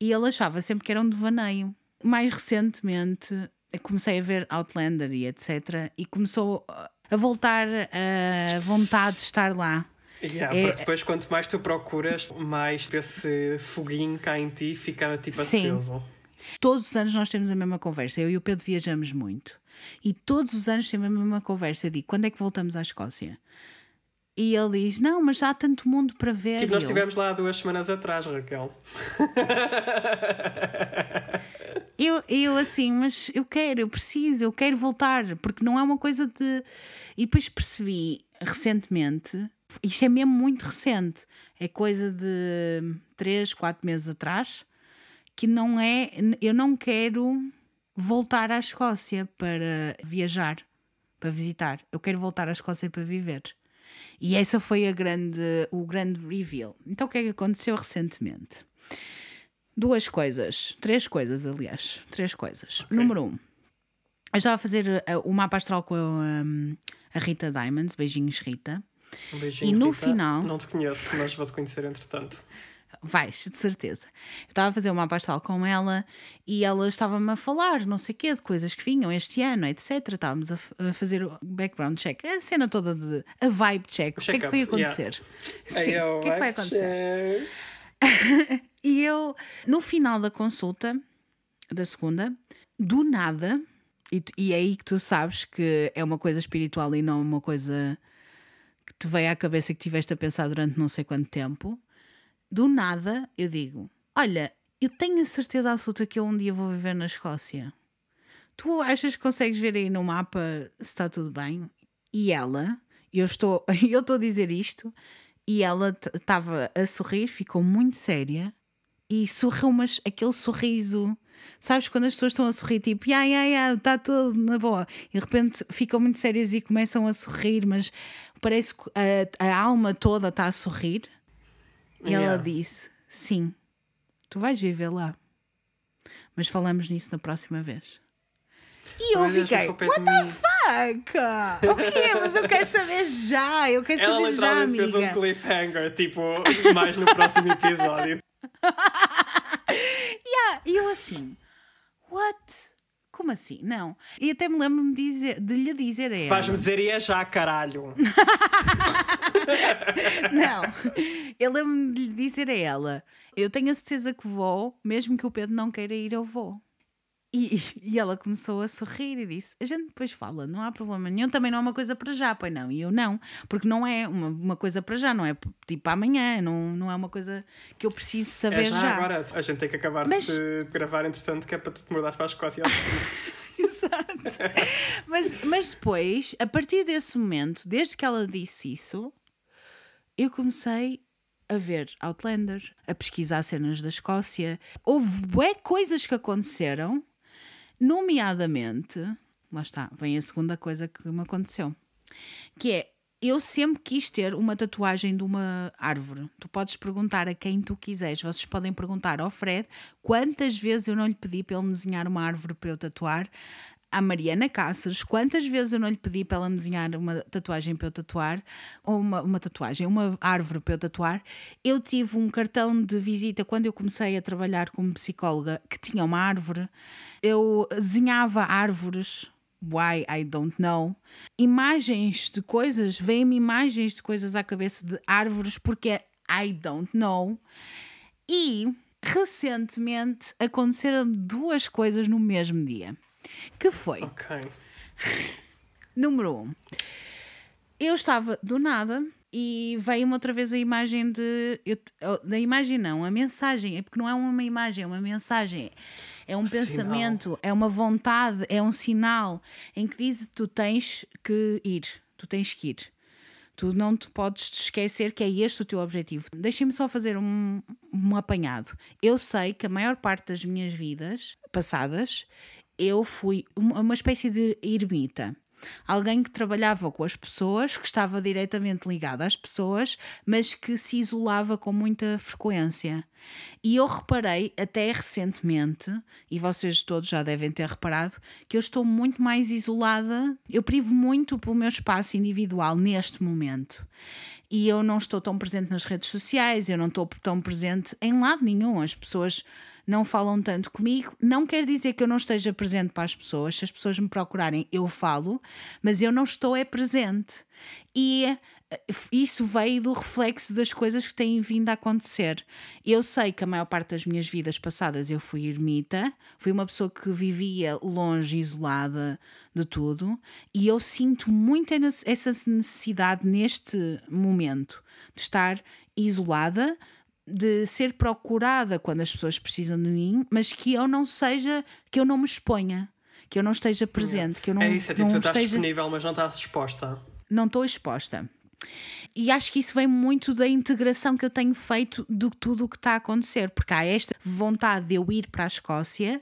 E ele achava sempre que era um devaneio. Mais recentemente, comecei a ver Outlander e etc. E começou a voltar a vontade de estar lá. Yeah, é, porque depois, quanto mais tu procuras, mais esse foguinho cá em ti fica tipo aceso. Sim. Todos os anos nós temos a mesma conversa. Eu e o Pedro viajamos muito. E todos os anos temos a mesma conversa. Eu digo: quando é que voltamos à Escócia? E ele diz: Não, mas já há tanto mundo para ver. Tipo, nós estivemos lá duas semanas atrás, Raquel. eu, eu assim, mas eu quero, eu preciso, eu quero voltar, porque não é uma coisa de. E depois percebi recentemente, isto é mesmo muito recente, é coisa de 3, 4 meses atrás, que não é. Eu não quero voltar à Escócia para viajar, para visitar. Eu quero voltar à Escócia para viver. E essa foi a grande, o grande reveal. Então o que é que aconteceu recentemente? Duas coisas, três coisas, aliás, três coisas. Okay. Número um, eu estava a fazer uh, o mapa astral com a, um, a Rita Diamonds, beijinhos Rita. Um beijinho, e no Rita. final. Não te conheço, mas vou-te conhecer entretanto. Vais, de certeza. Eu estava a fazer uma pastel com ela e ela estava-me a falar, não sei o quê, de coisas que vinham este ano, etc. Estávamos a, a fazer o background check, a cena toda de. a vibe check. o que é que foi acontecer? Yeah. Sim, o que é que vai acontecer? e eu, no final da consulta, da segunda, do nada, e, e é aí que tu sabes que é uma coisa espiritual e não uma coisa que te veio à cabeça que tiveste a pensar durante não sei quanto tempo do nada eu digo: Olha, eu tenho a certeza absoluta que eu um dia vou viver na Escócia. Tu achas que consegues ver aí no mapa se está tudo bem? E ela, eu estou, eu estou a dizer isto, e ela estava a sorrir, ficou muito séria e sorriu, mas aquele sorriso. Sabes quando as pessoas estão a sorrir, tipo, ya, ya, ya, está tudo na boa, e de repente ficam muito sérias e começam a sorrir, mas parece que a, a alma toda está a sorrir. E yeah. ela disse: Sim, tu vais viver lá. Mas falamos nisso na próxima vez. E eu fiquei, what the fuck? O quê? Mas eu quero saber já, eu quero Ela saber já, amiga. Ela fez um cliffhanger, tipo, mais no próximo episódio. e eu assim, what? Como assim? Não. E até me lembro-me dizer, de lhe dizer a ela. Vais-me dizer e é já, caralho. não. Eu lembro-me de lhe dizer a ela: Eu tenho a certeza que vou, mesmo que o Pedro não queira ir, eu vou. E, e ela começou a sorrir e disse: A gente depois fala, não há problema nenhum. Também não é uma coisa para já, pois não. E eu não, porque não é uma, uma coisa para já, não é tipo amanhã, não, não é uma coisa que eu preciso saber é já, já. agora. A gente tem que acabar Mas... de gravar, entretanto, que é para tu te mudares para a Escócia. Exato. mas, mas depois, a partir desse momento, desde que ela disse isso, eu comecei a ver Outlander, a pesquisar cenas da Escócia. Houve bué coisas que aconteceram Nomeadamente, lá está, vem a segunda coisa que me aconteceu, que é eu sempre quis ter uma tatuagem de uma árvore. Tu podes perguntar a quem tu quiseres. Vocês podem perguntar ao Fred quantas vezes eu não lhe pedi para ele me desenhar uma árvore para eu tatuar à Mariana Cáceres, quantas vezes eu não lhe pedi para ela me desenhar uma tatuagem para eu tatuar, ou uma, uma tatuagem, uma árvore para eu tatuar. Eu tive um cartão de visita quando eu comecei a trabalhar como psicóloga que tinha uma árvore. Eu desenhava árvores. Why I don't know. Imagens de coisas, vêm-me imagens de coisas à cabeça de árvores porque I don't know. E recentemente aconteceram duas coisas no mesmo dia. Que foi. Ok. Número um. Eu estava do nada e veio-me outra vez a imagem de. Eu, da imagem não, a mensagem, é porque não é uma imagem, é uma mensagem. É um Sinal. pensamento, é uma vontade, é um sinal em que diz tu tens que ir, tu tens que ir. Tu não te podes te esquecer que é este o teu objetivo. Deixem-me só fazer um, um apanhado. Eu sei que a maior parte das minhas vidas passadas eu fui uma espécie de ermita. Alguém que trabalhava com as pessoas, que estava diretamente ligado às pessoas, mas que se isolava com muita frequência. E eu reparei, até recentemente, e vocês todos já devem ter reparado, que eu estou muito mais isolada. Eu privo muito pelo meu espaço individual neste momento. E eu não estou tão presente nas redes sociais, eu não estou tão presente em lado nenhum. As pessoas não falam tanto comigo. Não quer dizer que eu não esteja presente para as pessoas. Se as pessoas me procurarem, eu falo, mas eu não estou é presente. E isso veio do reflexo das coisas que têm vindo a acontecer. Eu sei que a maior parte das minhas vidas passadas eu fui ermita, fui uma pessoa que vivia longe, isolada de tudo, e eu sinto muito essa necessidade neste momento de estar isolada, de ser procurada quando as pessoas precisam de mim, mas que eu não seja, que eu não me exponha, que eu não esteja presente, que eu não, é isso, é tipo, não tu estás esteja, disponível, mas não estás disposta. não estou exposta. E acho que isso vem muito da integração que eu tenho feito de tudo o que está a acontecer, porque há esta vontade de eu ir para a Escócia,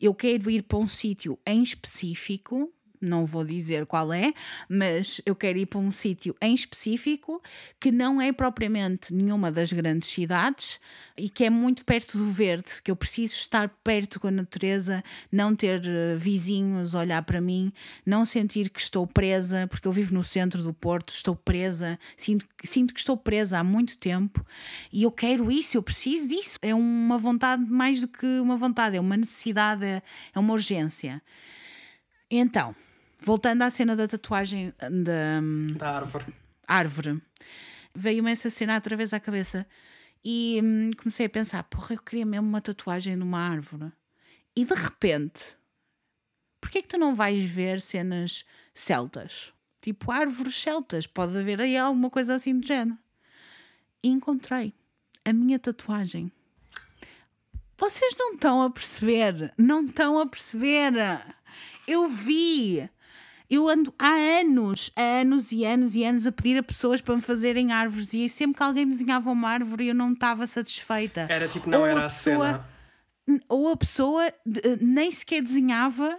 eu quero ir para um sítio em específico, não vou dizer qual é, mas eu quero ir para um sítio em específico que não é propriamente nenhuma das grandes cidades e que é muito perto do verde, que eu preciso estar perto com a natureza, não ter eh, vizinhos olhar para mim, não sentir que estou presa, porque eu vivo no centro do Porto, estou presa, sinto, sinto que estou presa há muito tempo e eu quero isso, eu preciso disso. É uma vontade mais do que uma vontade, é uma necessidade, é é uma urgência. Então, voltando à cena da tatuagem da hum, Da árvore. árvore, veio-me essa cena outra vez à cabeça e hum, comecei a pensar: porra, eu queria mesmo uma tatuagem numa árvore. E de repente, porquê é que tu não vais ver cenas celtas? Tipo árvores celtas, pode haver aí alguma coisa assim do género. E encontrei a minha tatuagem. Vocês não estão a perceber, não estão a perceber. Eu vi. Eu ando há anos, há anos e anos e anos a pedir a pessoas para me fazerem árvores e sempre que alguém me desenhava uma árvore eu não estava satisfeita. Era tipo, não Ou era a, pessoa- cena. Ou a pessoa de- nem sequer desenhava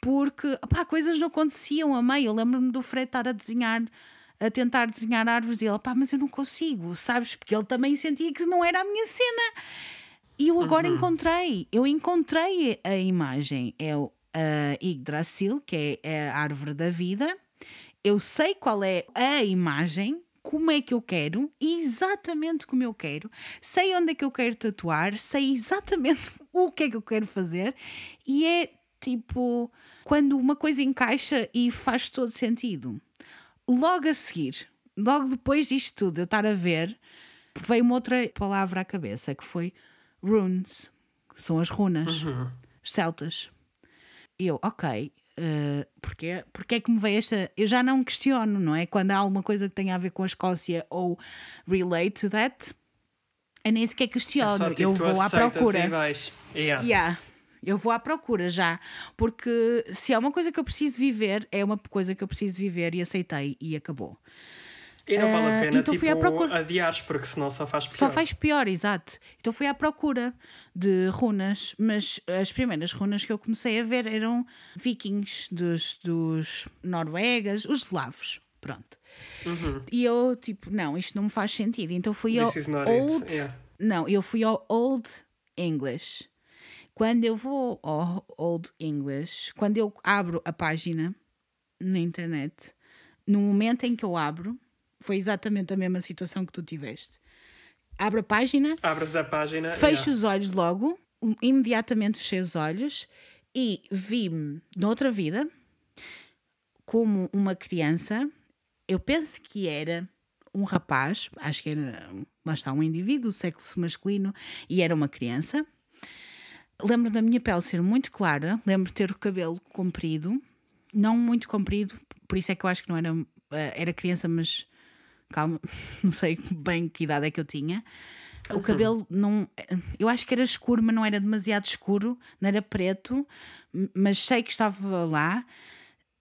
porque pá, coisas não aconteciam a meio. Eu lembro-me do Fred estar a desenhar, a tentar desenhar árvores e ele, pá, mas eu não consigo, sabes? Porque ele também sentia que não era a minha cena. E eu agora encontrei, eu encontrei a imagem. É o a Yggdrasil, que é a árvore da vida. Eu sei qual é a imagem, como é que eu quero, exatamente como eu quero. Sei onde é que eu quero tatuar, sei exatamente o que é que eu quero fazer. E é tipo quando uma coisa encaixa e faz todo sentido. Logo a seguir, logo depois disto tudo, eu estar a ver, veio uma outra palavra à cabeça que foi runes, que são as runas, os celtas. E eu, ok, eh, porque, porque é que me veio esta. Eu já não questiono, não é? Quando há alguma coisa que tenha a ver com a Escócia ou relate to that, eu nem sequer É questiono. só, tipo, eu vou à procura. E vais. Yeah. Yeah, eu vou à procura já. Porque se é uma coisa que eu preciso viver, é uma coisa que eu preciso viver e aceitei e acabou. E não vale a Ah, pena, então fui tipo, à procura. adiares, porque senão só faz pior. Só faz pior, exato. Então fui à procura de runas, mas as primeiras runas que eu comecei a ver eram vikings, dos, dos noruegas, os eslavos. Pronto. E eu, tipo, não, isto não me faz sentido. Então fui ao Uhum. This is not Old. Yeah. Não, eu fui ao Old English. Quando eu vou ao Old English, quando eu abro a página na internet, no momento em que eu abro, foi exatamente a mesma situação que tu tiveste. Abro a página, Abres a página. fecho yeah. os olhos logo, imediatamente fechei os olhos e vi-me noutra vida como uma criança. Eu penso que era um rapaz, acho que era, lá está, um indivíduo, sexo masculino, e era uma criança. Lembro da minha pele ser muito clara, lembro de ter o cabelo comprido, não muito comprido, por isso é que eu acho que não era, eh, era criança, mas calma, não sei bem que idade é que eu tinha. Uhum. O cabelo não. Eu acho que era escuro, mas não era demasiado escuro, não era preto, mas sei que estava lá.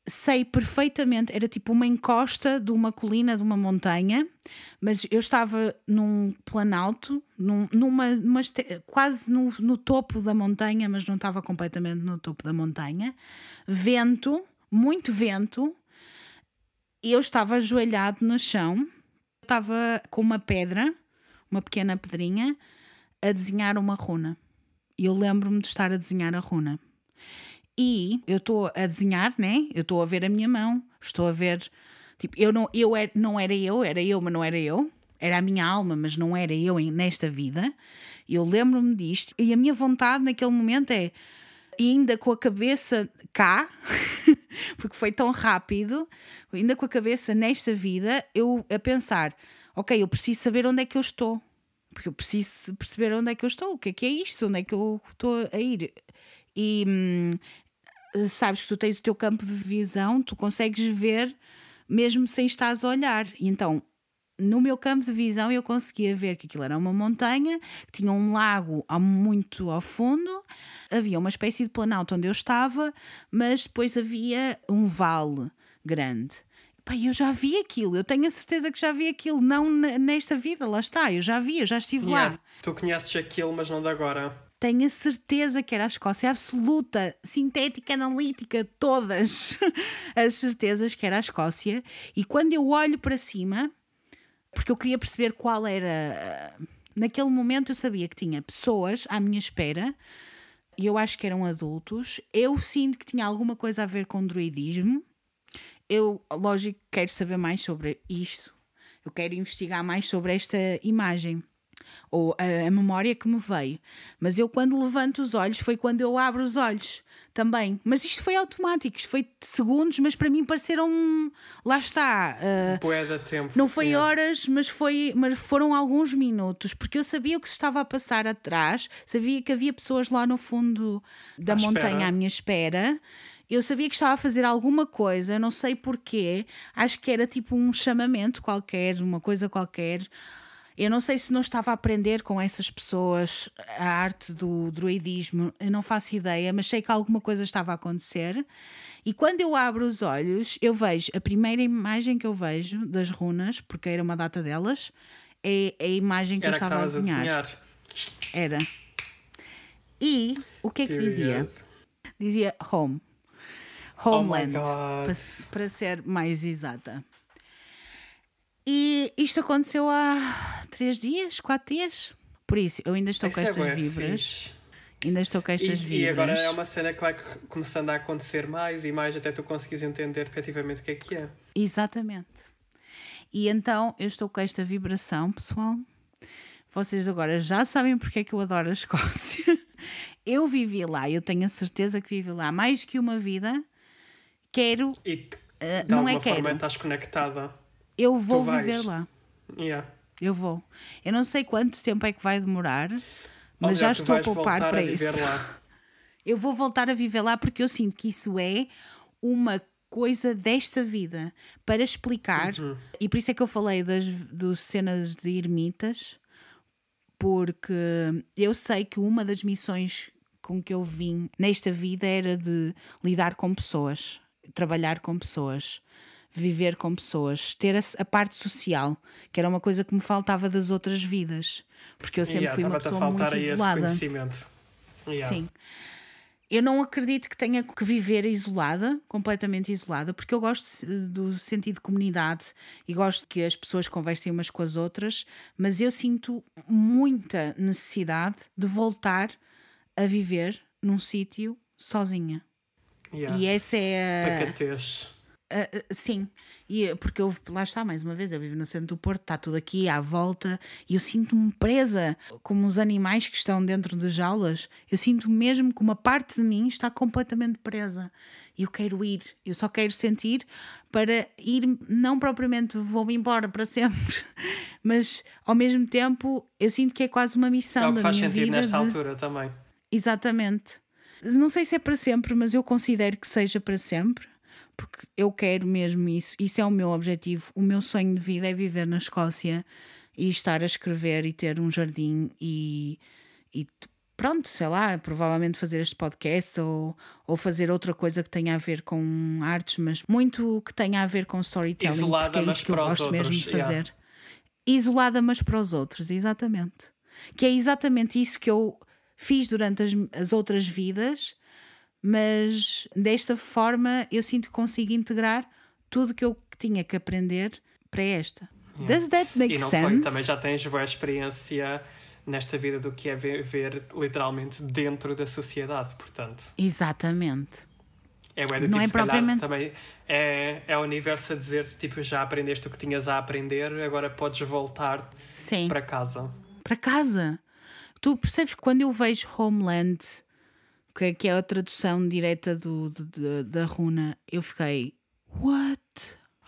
Sei perfeitamente, era tipo uma encosta de uma colina, de uma montanha, mas eu estava num planalto, num, numa, numa quase no, no topo da montanha, mas não estava completamente no topo da montanha. Vento, muito vento, e eu estava ajoelhado no chão, estava com uma pedra, uma pequena pedrinha, a desenhar uma runa. E eu lembro-me de estar a desenhar a runa. E eu estou a desenhar, né? Eu estou a ver a minha mão, estou a ver. Tipo, eu não, eu era, não era eu, era eu, mas não era eu. Era a minha alma, mas não era eu nesta vida. Eu lembro-me disto. E a minha vontade naquele momento é, ainda com a cabeça cá, porque foi tão rápido, ainda com a cabeça nesta vida, eu a pensar: ok, eu preciso saber onde é que eu estou. Porque eu preciso perceber onde é que eu estou, o que é que é isto, onde é que eu estou a ir. E hum, sabes que tu tens o teu campo de visão, tu consegues ver mesmo sem estares a olhar. E então, no meu campo de visão, eu conseguia ver que aquilo era uma montanha, que tinha um lago muito ao fundo, havia uma espécie de planalto onde eu estava, mas depois havia um vale grande. Pá, eu já vi aquilo, eu tenho a certeza que já vi aquilo, não ne- nesta vida, lá está, eu já vi, eu já estive lá. Yeah. Tu conheces aquilo, mas não de agora. Tenho a certeza que era a Escócia absoluta, sintética, analítica, todas as certezas que era a Escócia. E quando eu olho para cima, porque eu queria perceber qual era. ah, Naquele momento eu sabia que tinha pessoas à minha espera, e eu acho que eram adultos. Eu sinto que tinha alguma coisa a ver com druidismo. Eu, lógico, quero saber mais sobre isto. Eu quero investigar mais sobre esta imagem ou a, a memória que me veio. Mas eu, quando levanto os olhos, foi quando eu abro os olhos também. Mas isto foi automático, isto foi de segundos, mas para mim pareceram. Lá está. da tempo. não foi Yeah. horas, mas, foi, mas foram alguns minutos, porque eu sabia o que se estava a passar atrás, sabia que havia pessoas lá no fundo da À montanha espera. à minha espera. Eu sabia que estava a fazer alguma coisa, não sei porquê. Acho que era tipo um chamamento qualquer, uma coisa qualquer. Eu não sei se não estava a aprender com essas pessoas a arte do druidismo, eu não faço ideia, mas sei que alguma coisa estava a acontecer. E quando eu abro os olhos, eu vejo a primeira imagem que eu vejo das runas, porque era uma data delas, é a imagem que Era eu que estava a estavas a desenhar. desenhar. Era. E o que é que dizia? Period. Dizia home. Oh Homeland, God. para, para ser mais exata. E isto aconteceu há três dias, quatro dias. Por isso, eu ainda estou Isso com é estas vibras. Ainda estou com estas E, vibras. e agora é uma cena que vai começando a acontecer mais e mais até tu conseguires entender efetivamente o que é que é. Exatamente. E então eu estou com esta vibração, pessoal. Vocês agora já sabem porque é que eu adoro a Escócia. Eu vivi lá, eu tenho a certeza que vivi lá mais que uma vida. Quero, E eh, de não alguma é forma quero. estás conectada. Eu vou viver lá. Yeah. Eu vou. Eu não sei quanto tempo é que vai demorar, mas Olha, já estou a poupar para a isso. lá. Eu vou voltar a viver lá porque eu sinto que isso é uma coisa desta vida para explicar. Uhum. E por isso é que eu falei das dos cenas de ermitas, porque eu sei que uma das missões com que eu vim nesta vida era de lidar com pessoas, trabalhar com pessoas, viver com pessoas, ter a, a parte social, que era uma coisa que me faltava das outras vidas, porque eu sempre Yeah, fui uma pessoa muito isolada. conhecimento. Yeah. Sim. Eu não acredito que tenha que viver isolada, completamente isolada, porque eu gosto do sentido de comunidade e gosto que as pessoas conversem umas com as outras, mas eu sinto muita necessidade de voltar a viver num sítio sozinha. Yeah. E essa é a. Pacatez. Ah, ah, sim, e, eh, porque eu, lá está, mais uma vez, eu vivo no centro do Porto, está tudo aqui à volta e eu sinto-me presa, como os animais que estão dentro de jaulas. Eu sinto mesmo que uma parte de mim está completamente presa e eu quero ir, eu só quero sentir para ir, não propriamente vou-me embora para sempre, mas ao mesmo tempo eu sinto que é quase uma missão É o que da faz sentido nesta de- altura também. Exatamente. Não sei se é para sempre, mas eu considero que seja para sempre, porque eu quero mesmo isso, isso é o meu objetivo. O meu sonho de vida é viver na Escócia e estar a escrever e ter um jardim e, e pronto, sei lá, provavelmente fazer este podcast ou, ou fazer outra coisa que tenha a ver com artes, mas muito que tenha a ver com storytelling, Isolada, é mas isso que eu para os gosto mesmo outros, de yeah. fazer. Isolada, mas para os outros, exatamente. Que é exatamente isso que eu fiz durante as, as outras vidas, mas desta forma eu sinto que consigo integrar tudo que eu tinha que aprender para esta. Does that make E não sense? também já tens boa experiência nesta vida do que é viver literalmente dentro da sociedade, portanto. Exatamente. É, bué do Não tipo, é se calhar propriamente- também é, é o universo a dizer tipo, já aprendeste o que tinhas a aprender, agora podes voltar Sim. para casa. para casa. Tu percebes que quando eu vejo Homeland, que, é- que é a tradução direta do, da runa, eu fiquei, what?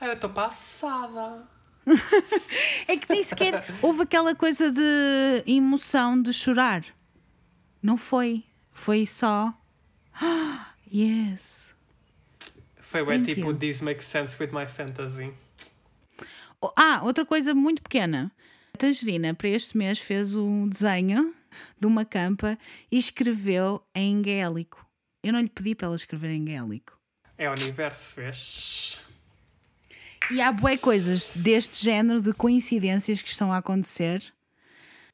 Eu estou passada. É que nem sequer houve aquela coisa de emoção de chorar. Não foi. Foi só. "Ah, yes. Foi bué Thank tipo, you. this makes sense with my fantasy. Oh, Ah, outra coisa muito pequena. A Tangerina, para este mês, fez um desenho de uma campa e escreveu em gaélico. Eu não lhe pedi para ela escrever em gaélico. É o universo, vês? E há bué coisas deste género de coincidências que estão a acontecer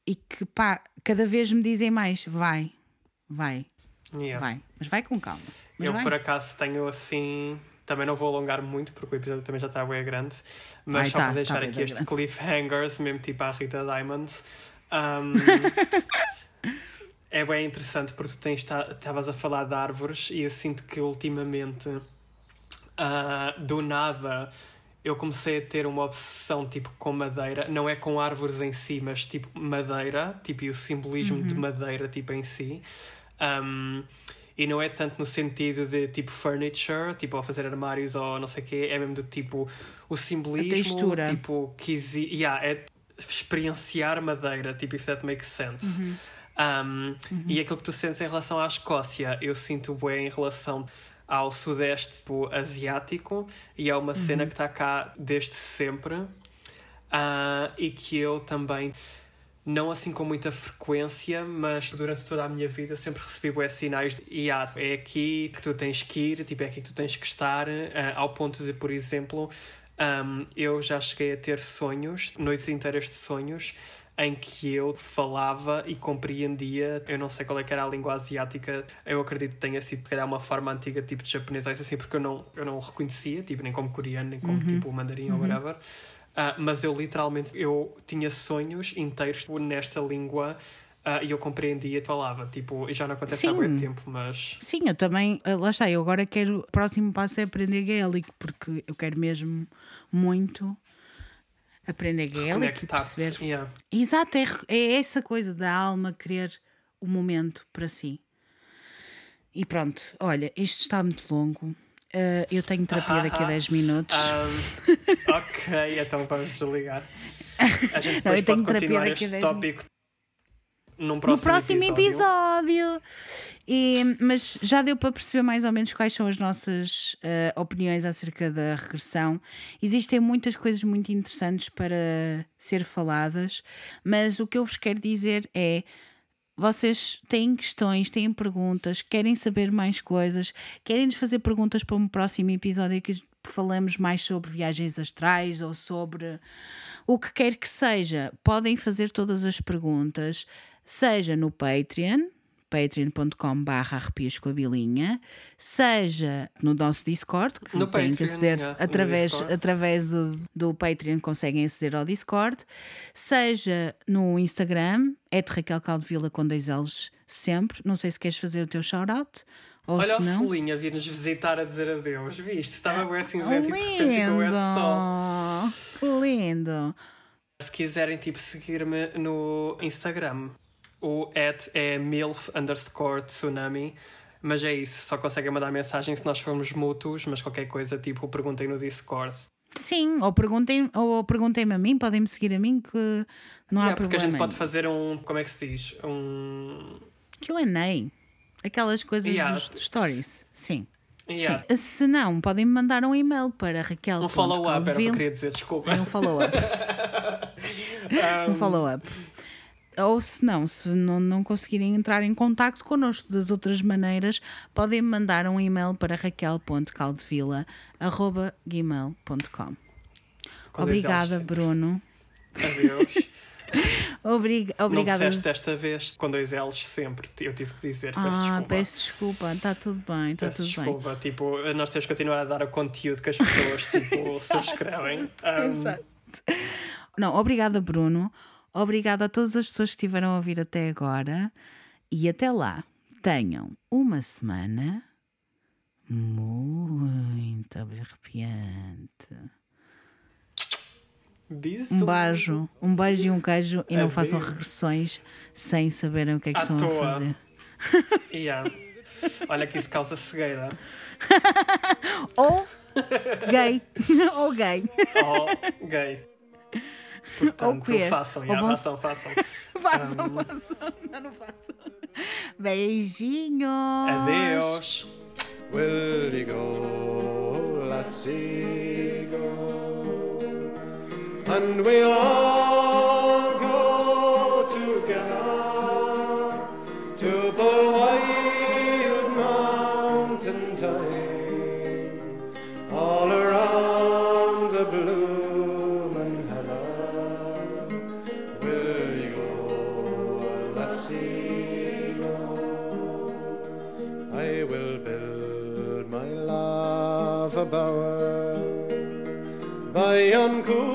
e que, pá, cada vez me dizem mais: vai, vai, Yeah. vai. Mas vai com calma. Mas Eu vai. por acaso tenho assim. Também não vou alongar muito porque o episódio também já está bem grande. Mas Ai, só tá, para deixar tá aqui este grande. cliffhangers, mesmo tipo a Rita Diamonds. Um, é bem interessante porque tu estavas a falar de árvores e eu sinto que ultimamente ah, do nada eu comecei a ter uma obsessão tipo com madeira, não é com árvores em si, mas tipo madeira, tipo e o simbolismo de madeira tipo em si. Um, e não é tanto no sentido de tipo furniture, tipo ao fazer armários ou não sei o quê, é mesmo do tipo o simbolismo, tipo que exi- yeah, é experienciar madeira, tipo if that makes sense. Um, E aquilo que tu sentes em relação à Escócia, eu sinto bem em relação ao sudeste tipo, asiático e é uma cena que está cá desde sempre ah, e que eu também não assim com muita frequência, mas durante toda a minha vida sempre recebi bué sinais de e ah, é aqui que tu tens que ir, tipo, é aqui que tu tens que estar, ah, ao ponto de, por exemplo, um, eu já cheguei a ter sonhos, noites inteiras de sonhos, em que eu falava e compreendia, eu não sei qual é que era a língua asiática, eu acredito que tenha sido, se calhar, uma forma antiga, tipo de japonês, ou isso assim, porque eu não, eu não reconhecia, tipo, nem como coreano, nem como, tipo, mandarim ou whatever. Ah, mas eu, literalmente, eu tinha sonhos inteiros tipo, nesta língua ah, e eu compreendia e falava, tipo, e já não acontece há Sim. muito tempo, mas... Sim, eu também, eh, lá está, eu agora quero, o próximo passo é aprender gaélico, porque eu quero mesmo muito aprender gaélico e perceber. Yeah. Exato, é, é essa coisa da alma querer o momento para si. E pronto, olha, isto está muito longo. Eh, eu tenho terapia daqui a 10 minutos. Um, ok, então vamos desligar. A gente Não, eu tenho pode terapia continuar daqui a este 10 tópico num próximo, no próximo episódio. episódio. E, mas já deu para perceber mais ou menos quais são as nossas eh, opiniões acerca da regressão. Existem muitas coisas muito interessantes para ser faladas, mas o que eu vos quero dizer é. Vocês têm questões, têm perguntas, querem saber mais coisas, querem nos fazer perguntas para um próximo episódio que falamos mais sobre viagens astrais ou sobre o que quer que seja. Podem fazer todas as perguntas, seja no Patreon, patreon.com barra arrepios com a bilinha, seja no nosso Discord, que No têm que aceder yeah, através, através do, do Patreon, conseguem aceder ao Discord, seja no Instagram, é Raquel Caldevila com dois L's sempre. Não sei se queres fazer o teu shout-out ou Olha o não. Celinha vir-nos visitar a dizer adeus, viste? Estava bem cinzento e de repente ficou é só. Lindo! Se quiserem tipo seguir-me no Instagram, o at é milf underscore tsunami. Mas é isso, só conseguem mandar mensagem se nós formos mútuos, mas qualquer coisa tipo perguntem no Discord. Sim, ou perguntem, ou perguntem-me a mim, podem-me seguir a mim que não há Yeah, porque a problema. gente pode fazer um. Como é que se diz? Um. QA. Aquelas coisas Yeah. dos stories. Sim. Yeah. Sim. Se não, podem me mandar um e-mail para Raquel. Um follow-up, era o que eu queria dizer, desculpa. Um follow-up. um follow-up. Ou se não, se não, não conseguirem entrar em contato connosco das outras maneiras, podem mandar um e-mail para raquel.caldevila.gmail.com Com dois Obrigada. Bruno. Adeus. Obrig... Não Obrigada. disseste desta vez, com dois L's sempre. Eu tive que dizer, peço ah, desculpa. peço desculpa, está tudo bem, está Peço tudo bem. desculpa, tipo, nós temos que continuar a dar o conteúdo que as pessoas tipo, subscrevem. Um, Exato. Não, obrigada, Bruno. Obrigada a todas as pessoas que estiveram a ouvir até agora. E até lá, tenham uma semana muito arrepiante. Um beijo, um beijo e um queijo. E não façam regressões sem saberem o que é que À estão a toa. fazer. Yeah. Olha que isso causa cegueira. Ou gay. Ou gay. Oh, gay. Portanto, façam, Ou vão- façam, façam. Façam, façam. Não, não façam. Beijinhos. Adeus. Will you go, lassie, go? And we'll all love a bower